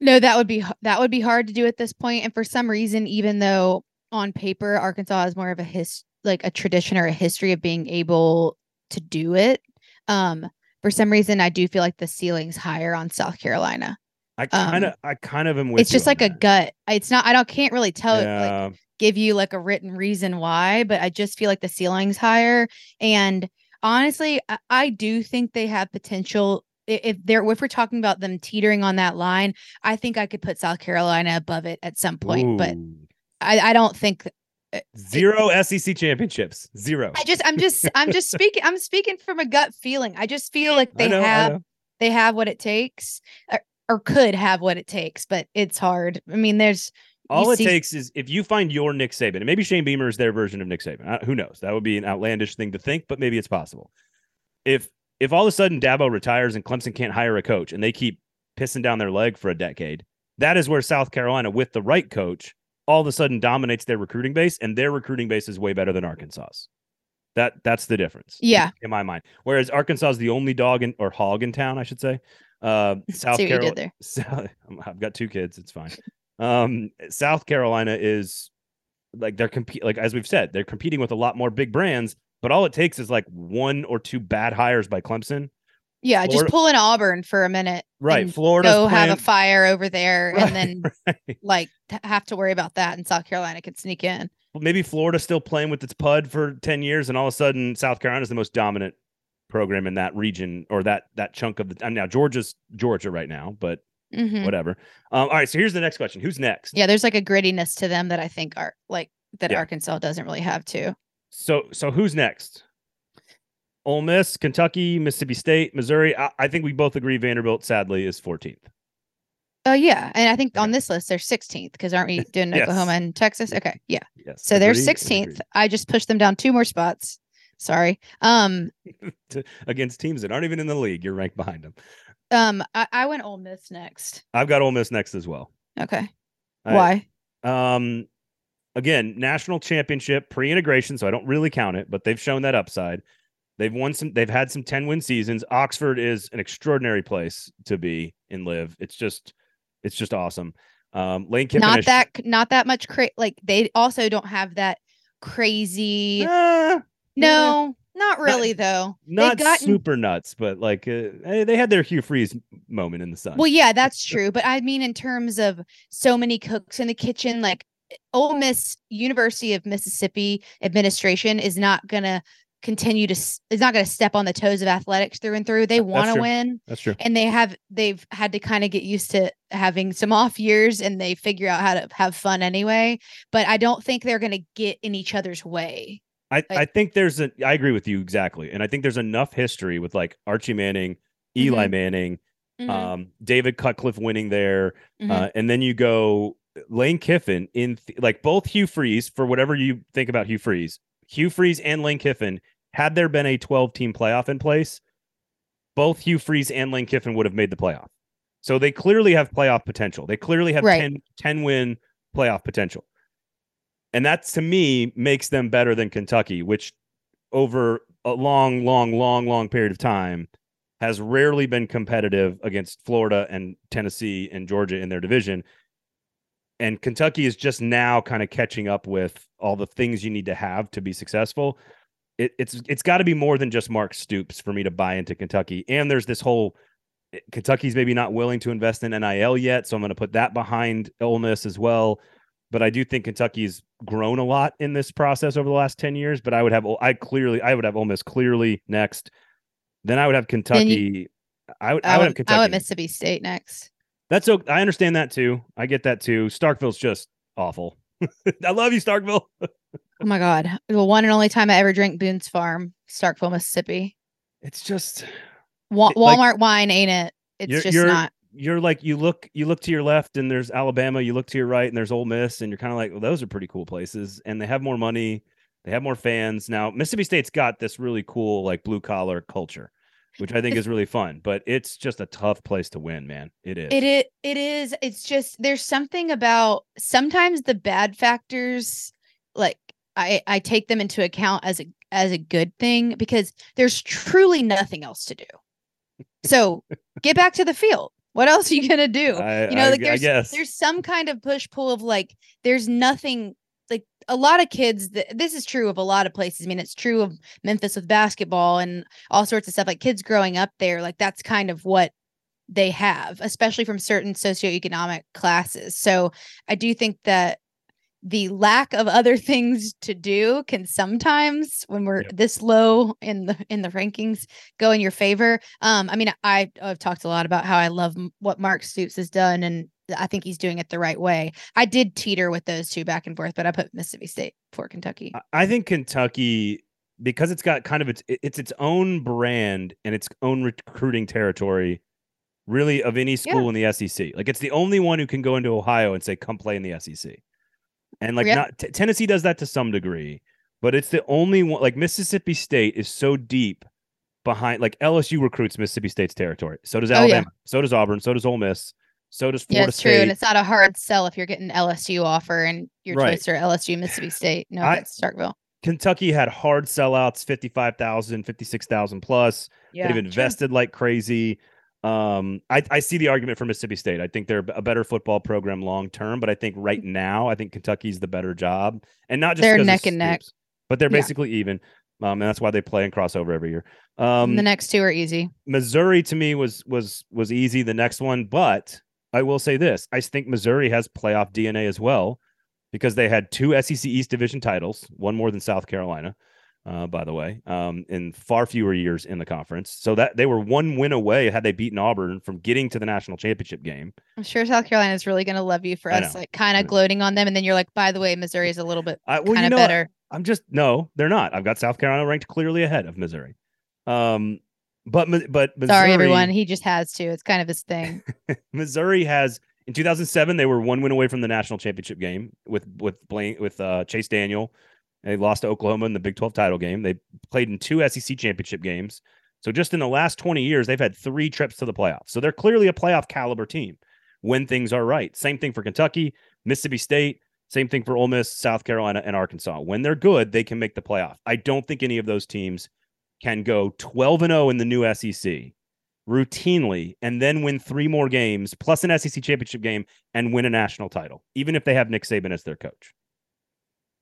No, that would be that would be hard to do at this point. And for some reason, even though on paper Arkansas has more of a his like a tradition or a history of being able to do it, um, for some reason I do feel like the ceiling's higher on South Carolina. I kind of, Um, I kind of am with. You. It's just like a gut. It's not. I don't can't really tell. Like, Yeah. Give you like a written reason why, but I just feel like the ceiling's higher. And honestly, I, I do think they have potential. If they're if we're talking about them teetering on that line, I think I could put South Carolina above it at some point. But I, I don't think uh, zero SEC championships. Zero. I just I'm just I'm just *laughs* speaking I'm speaking from a gut feeling. I just feel like they know, have they have what it takes or, or could have what it takes, but it's hard. I mean, there's All it see- takes is if you find your Nick Saban, and maybe Shane Beamer is their version of Nick Saban. Uh, who knows? That would be an outlandish thing to think, but maybe it's possible. If if all of a sudden Dabo retires and Clemson can't hire a coach and they keep pissing down their leg for a decade, that is where South Carolina, with the right coach, all of a sudden dominates their recruiting base, and their recruiting base is way better than Arkansas's. That that's the difference. Yeah. in my mind. Whereas Arkansas is the only dog in or hog in town, I should say. Uh, *laughs* South you Carolina. *laughs* I've got two kids. It's fine. Um, South Carolina is like they're compete like as we've said, they're competing with a lot more big brands, but all it takes is like one or two bad hires by Clemson, Yeah, just pull in Auburn for a minute. Right. Florida Go have a fire over there Right, *laughs* and then right. like have to worry about that and South Carolina could sneak in. Well, maybe Florida's still playing with its PUD for 10 years, and all of a sudden South Carolina's the most dominant program in that region or that that chunk of the and now Georgia's Georgia right now, but Mhm. whatever. Um, all right, so here's the next question. Who's next? Yeah, there's like a grittiness to them that I think are like that Yeah. Arkansas doesn't really have too. So so who's next? Ole Miss, Kentucky, Mississippi State, Missouri. I, I think we both agree Vanderbilt sadly is 14th. Oh yeah, and I think on this list they're 16th because aren't we *laughs* doing Yes. Oklahoma and Texas? Okay, yeah. Yes. So they're 16th. agreed. I just pushed them down two more spots. Sorry. Um, *laughs* against teams that aren't even in the league. You're ranked behind them. Um, I, I went Ole Miss next. I've got Ole Miss next as well. Okay. I- Why? Um, again, national championship pre-integration, so I don't really count it, but they've shown that upside. They've won some. They've had some ten-win seasons. Oxford is an extraordinary place to be and live. It's just, it's just awesome. Um, Lane Kiffin. Not that not that much cra- like they also don't have that crazy Ah, No, not really though. not gotten super nuts, but like uh, eh, they had their Hugh Freeze moment in the sun. Well, yeah, that's *laughs* true. But I mean, in terms of so many cooks in the kitchen, like Ole Miss University of Mississippi administration is not gonna continue to is not gonna step on the toes of athletics through and through. They want to win, That's true. and they have they've had to kind of get used to having some off years, and they figure out how to have fun anyway. But I don't think they're gonna get in each other's way. I, I think there's a I agree with you exactly. And I think there's enough history with like Archie Manning, Eli Mm-hmm. Manning, Mhm, um, David Cutcliffe winning there. mhm. Uh, and then you go Lane Kiffin in th- like both Hugh Freeze for whatever you think about Hugh Freeze, Hugh Freeze and Lane Kiffin. Had there been a 12 team playoff in place, both Hugh Freeze and Lane Kiffin would have made the playoff. So they clearly have playoff potential. They clearly have Right. 10, 10 win playoff potential. And that to me makes them better than Kentucky, which over a long, long, long, long period of time has rarely been competitive against Florida and Tennessee and Georgia in their division. And Kentucky is just now kind of catching up with all the things you need to have to be successful. It, it's it's got to be more than just Mark Stoops for me to buy into Kentucky. And there's this whole Kentucky's maybe not willing to invest in NIL yet, so I'm going to put that behind Miss as well. But I do think Kentucky's grown a lot in this process over the last ten years. But I would have I clearly I would have Ole Miss clearly next. Then I would have Kentucky. I would I, I would have Kentucky. I went Mississippi State next. That's okay. I understand that too. I get that too. Starkville's just awful. *laughs* I love you, Starkville. Oh my god, the one and only time I ever drank Boone's Farm, Starkville, Mississippi. It's just Wa- It- like- Walmart wine ain't it? It's You're- just you're- not. You're like you look you look to your left and there's Alabama. You look to your right and there's Ole Miss, and you're kind of like, well, those are pretty cool places, and they have more money, they have more fans. Now Mississippi State's got this really cool like blue collar culture, which I think is really fun. *laughs* But it's just a tough place to win, man. It is. It is. It is. It's just there's something about sometimes the bad factors, like I I take them into account as a as a good thing because there's truly nothing else to do. So get back to the field. What else are you gonna do? *laughs* I, you know, I- like there's there's some kind of push pull of like there's nothing like a lot of kids that this is true of a lot of places. I mean, it's true of Memphis with basketball and all sorts of stuff. Like kids growing up there, like that's kind of what they have, especially from certain socioeconomic classes. So I do think that the lack of other *laughs* things to do can sometimes when we're Yep. this low in the in the rankings go in your favor. Um i mean i i've talked a lot about how i love what mark stoops has done and i think he's doing it the right way. I did teeter with those two back and forth but i put mississippi state for kentucky. I- I think Kentucky because it's got kind of its it's its own brand and its own recruiting territory, really of any school in the SEC. Like it's the only one who can go into Ohio and say, "Come play in the SEC," and like Yeah. not T- Tennessee does that to some degree, but it's the only one. Like Mississippi State is so deep behind. Like LSU recruits Mississippi State's territory. So does Oh, yeah. Alabama. So does Auburn. So does Ole Miss. So does yeah Florida it's true and it's not a hard sell if you're getting lsu offer and your Right. choice are lsu mississippi state no I- offense, starkville Kentucky had hard sellouts, 55,000, 56,000 plus. yeah They've true. invested like crazy. Um, I, I see the argument for Mississippi State. I think they're a better football program long term, but I think right now, I think Kentucky's the better job, and not just They're neck and neck. But they're Yeah. basically even. Um, and that's why they play and crossover every year. Um, the next two are easy. Missouri to me was was was easy. The next one, but I will say this: I think Missouri has playoff DNA as well because they had two SEC East Division titles, one more than South Carolina, uh, by the way, um, in far fewer years in the conference. So that they were one win away had they beaten Auburn from getting to the national championship game. I'm sure South Carolina is really going to love you for I us, like kind of gloating on them, and then you're like, by the way, Missouri is a little bit I, well, kind you of know, better. I'm just no, they're not. I've got South Carolina ranked clearly ahead of Missouri. Um, but but Missouri, Sorry, everyone. He just has to. It's kind of his thing. *laughs* Missouri has in 2007 they were one win away from the national championship game with with Blaine with uh, Chase Daniel. They lost to Oklahoma in the Big 12 title game. They played in two SEC championship games. So just in the last 20 years, they've had three trips to the playoffs. So they're clearly a playoff caliber team when things are right. Same thing for Kentucky, Mississippi State. Same thing for Ole Miss, South Carolina, and Arkansas. When they're good, they can make the playoff. I don't think any of those teams can go 12 and 0 in the new SEC routinely and then win three more games plus an SEC championship game and win a national title, even if they have Nick Saban as their coach.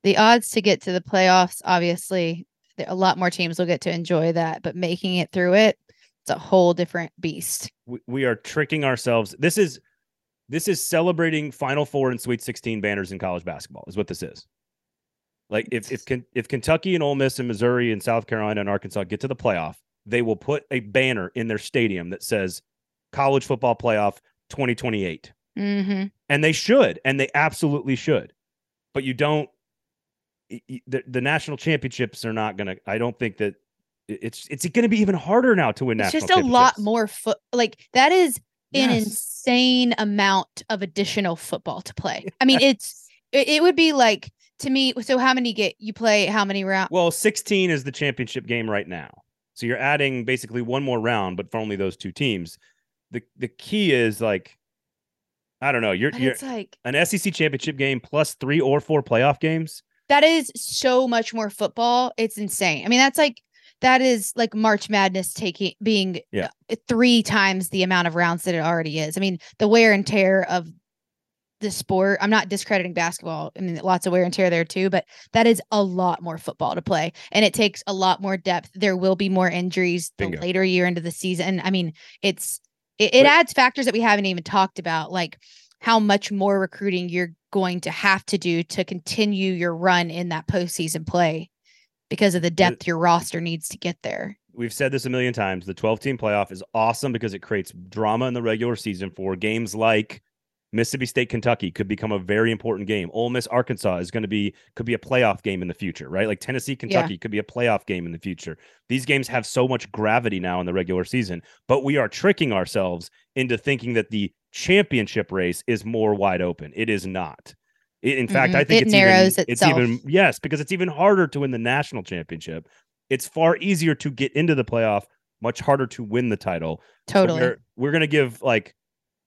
The odds to get to the playoffs, obviously, a lot more teams will get to enjoy that, but making it through it, it's a whole different beast. We, we are tricking ourselves. This is this is celebrating Final Four and Sweet 16 banners in college basketball. Is what this is. Like if if if Kentucky and Ole Miss and Missouri and South Carolina and Arkansas get to the playoff, they will put a banner in their stadium that says "College Football Playoff 2028." hmm and they should and they absolutely should but you don't the, the national championships are not gonna i don't think that it's it's gonna be even harder now to win It's just a lot more foot. Like that is an Yes. insane amount of additional football to play. I mean, it's it, it would be like to me. So how many get you play? How many rounds? well 16 is the championship game right now so you're adding basically one more round but for only those two teams the the key is like i don't know you're But you're it's like an sec championship game plus three or four playoff games that is so much more football. It's insane. I mean, that's like that is like March Madness taking being Yeah. three times the amount of rounds that it already is. I mean, the wear and tear of the sport. I'm not discrediting basketball. I mean, lots of wear and tear there too, but that is a lot more football to play, and it takes a lot more depth. There will be more injuries the Bingo. later year into the season. I mean, it's it, it adds factors that we haven't even talked about, like how much more recruiting you're going to have to do to continue your run in that postseason play because of the depth your roster needs to get there. we've said this a million times. The 12 team playoff is awesome because it creates drama in the regular season for games like Mississippi State, Kentucky could become a very important game. Ole Miss, Arkansas is going to be could be a playoff game in the future, right? Like Tennessee, Kentucky could be a playoff game in the future. These games have so much gravity now in the regular season, but we are tricking ourselves into thinking that the championship race is more wide open. It is not. It- in fact, mm-hmm. I think It it's narrows even, it's even itself. yes because it's even harder to win the national championship. It's far easier to get into the playoff, much harder to win the title. So Totally. we're, we're going to give like,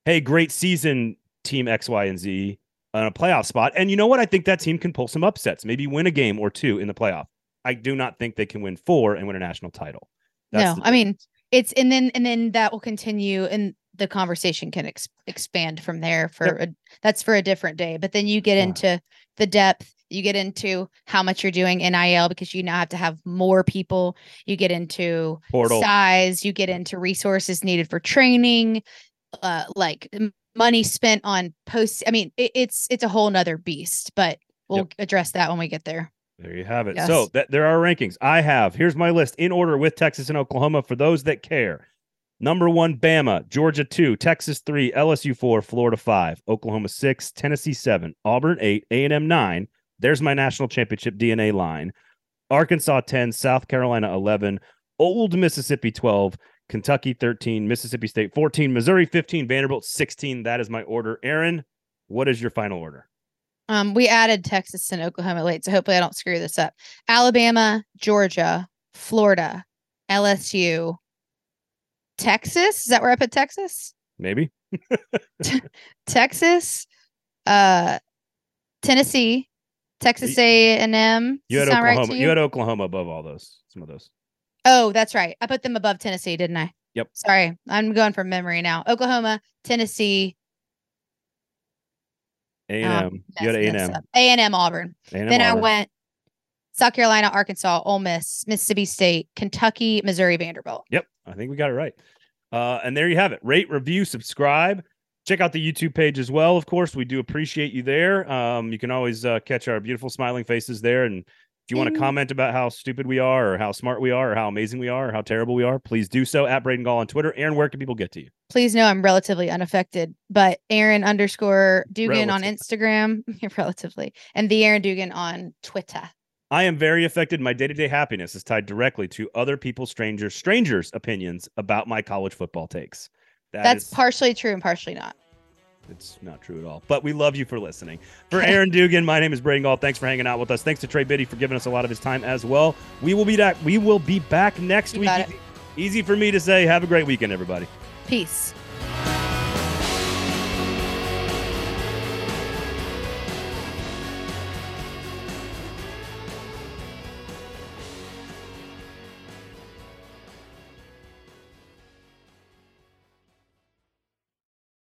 hey, great season, team X, Y, and Z on a playoff spot. And you know what? I think that team can pull some upsets, maybe win a game or two in the playoff. I do not think they can win four and win a national title. no, I mean it's and then and then that will continue and the conversation can ex- expand from there for Yep. a, that's for a different day. But then you get Yeah. into the depth, you get into how much you're doing NIL because you now have to have more people. You get into portal. size, you get into resources needed for training, uh like money spent on posts. I mean, it, it's it's a whole nother beast, but we'll Yep. address that when we get there. There you have it. Yes. So that there are rankings. I have here's my list in order with Texas and Oklahoma for those that care. Number one, Bama, Georgia two, Texas three, LSU four, Florida five, Oklahoma six, Tennessee seven, Auburn eight, A and M nine. There's my national championship DNA line. Arkansas ten, South Carolina eleven, Old Mississippi twelve, Kentucky thirteen, Mississippi State fourteen, Missouri fifteen, Vanderbilt sixteen. That is my order. Erin, what is your final order? Um, we added Texas and Oklahoma late, so hopefully I don't screw this up. Alabama, Georgia, Florida, LSU, Texas. Is that where I put Texas? Maybe *laughs* Texas, uh, Tennessee, Texas A and M. you had sound right Oklahoma. you had Oklahoma above all those. Some of those. Oh, that's right. I put them above Tennessee, didn't I? Yep. Sorry, I'm going from memory now. Oklahoma, Tennessee, A and M. You had A and M. A and M, Auburn. A&M then I went South Carolina, Arkansas, Ole Miss, Mississippi State, Kentucky, Missouri, Vanderbilt. Yep, I think we got it right. Uh, and there you have it. Rate, review, subscribe. Check out the YouTube page as well. Of course, we do appreciate you there. Um, you can always uh, catch our beautiful smiling faces there. And if you want to comment about how stupid we are, or how smart we are, or how amazing we are, or how terrible we are, please do so at Braden Gall on Twitter. Erin, where can people get to you? Please know I'm relatively unaffected, but Erin underscore Dugan on Instagram, *laughs* relatively, and the Erin Dugan on Twitter. I am very affected. My day to day happiness is tied directly to other people's strangers, strangers' opinions about my college football takes. That That's is- partially true and partially not. It's not true at all. But we love you for listening. For *laughs* Erin Dugan, my name is Braden Gall. Thanks for hanging out with us. Thanks to Trey Biddy for giving us a lot of his time as well. We will be back. We will be back next You week. got it. Easy, easy for me to say. Have a great weekend, everybody. Peace.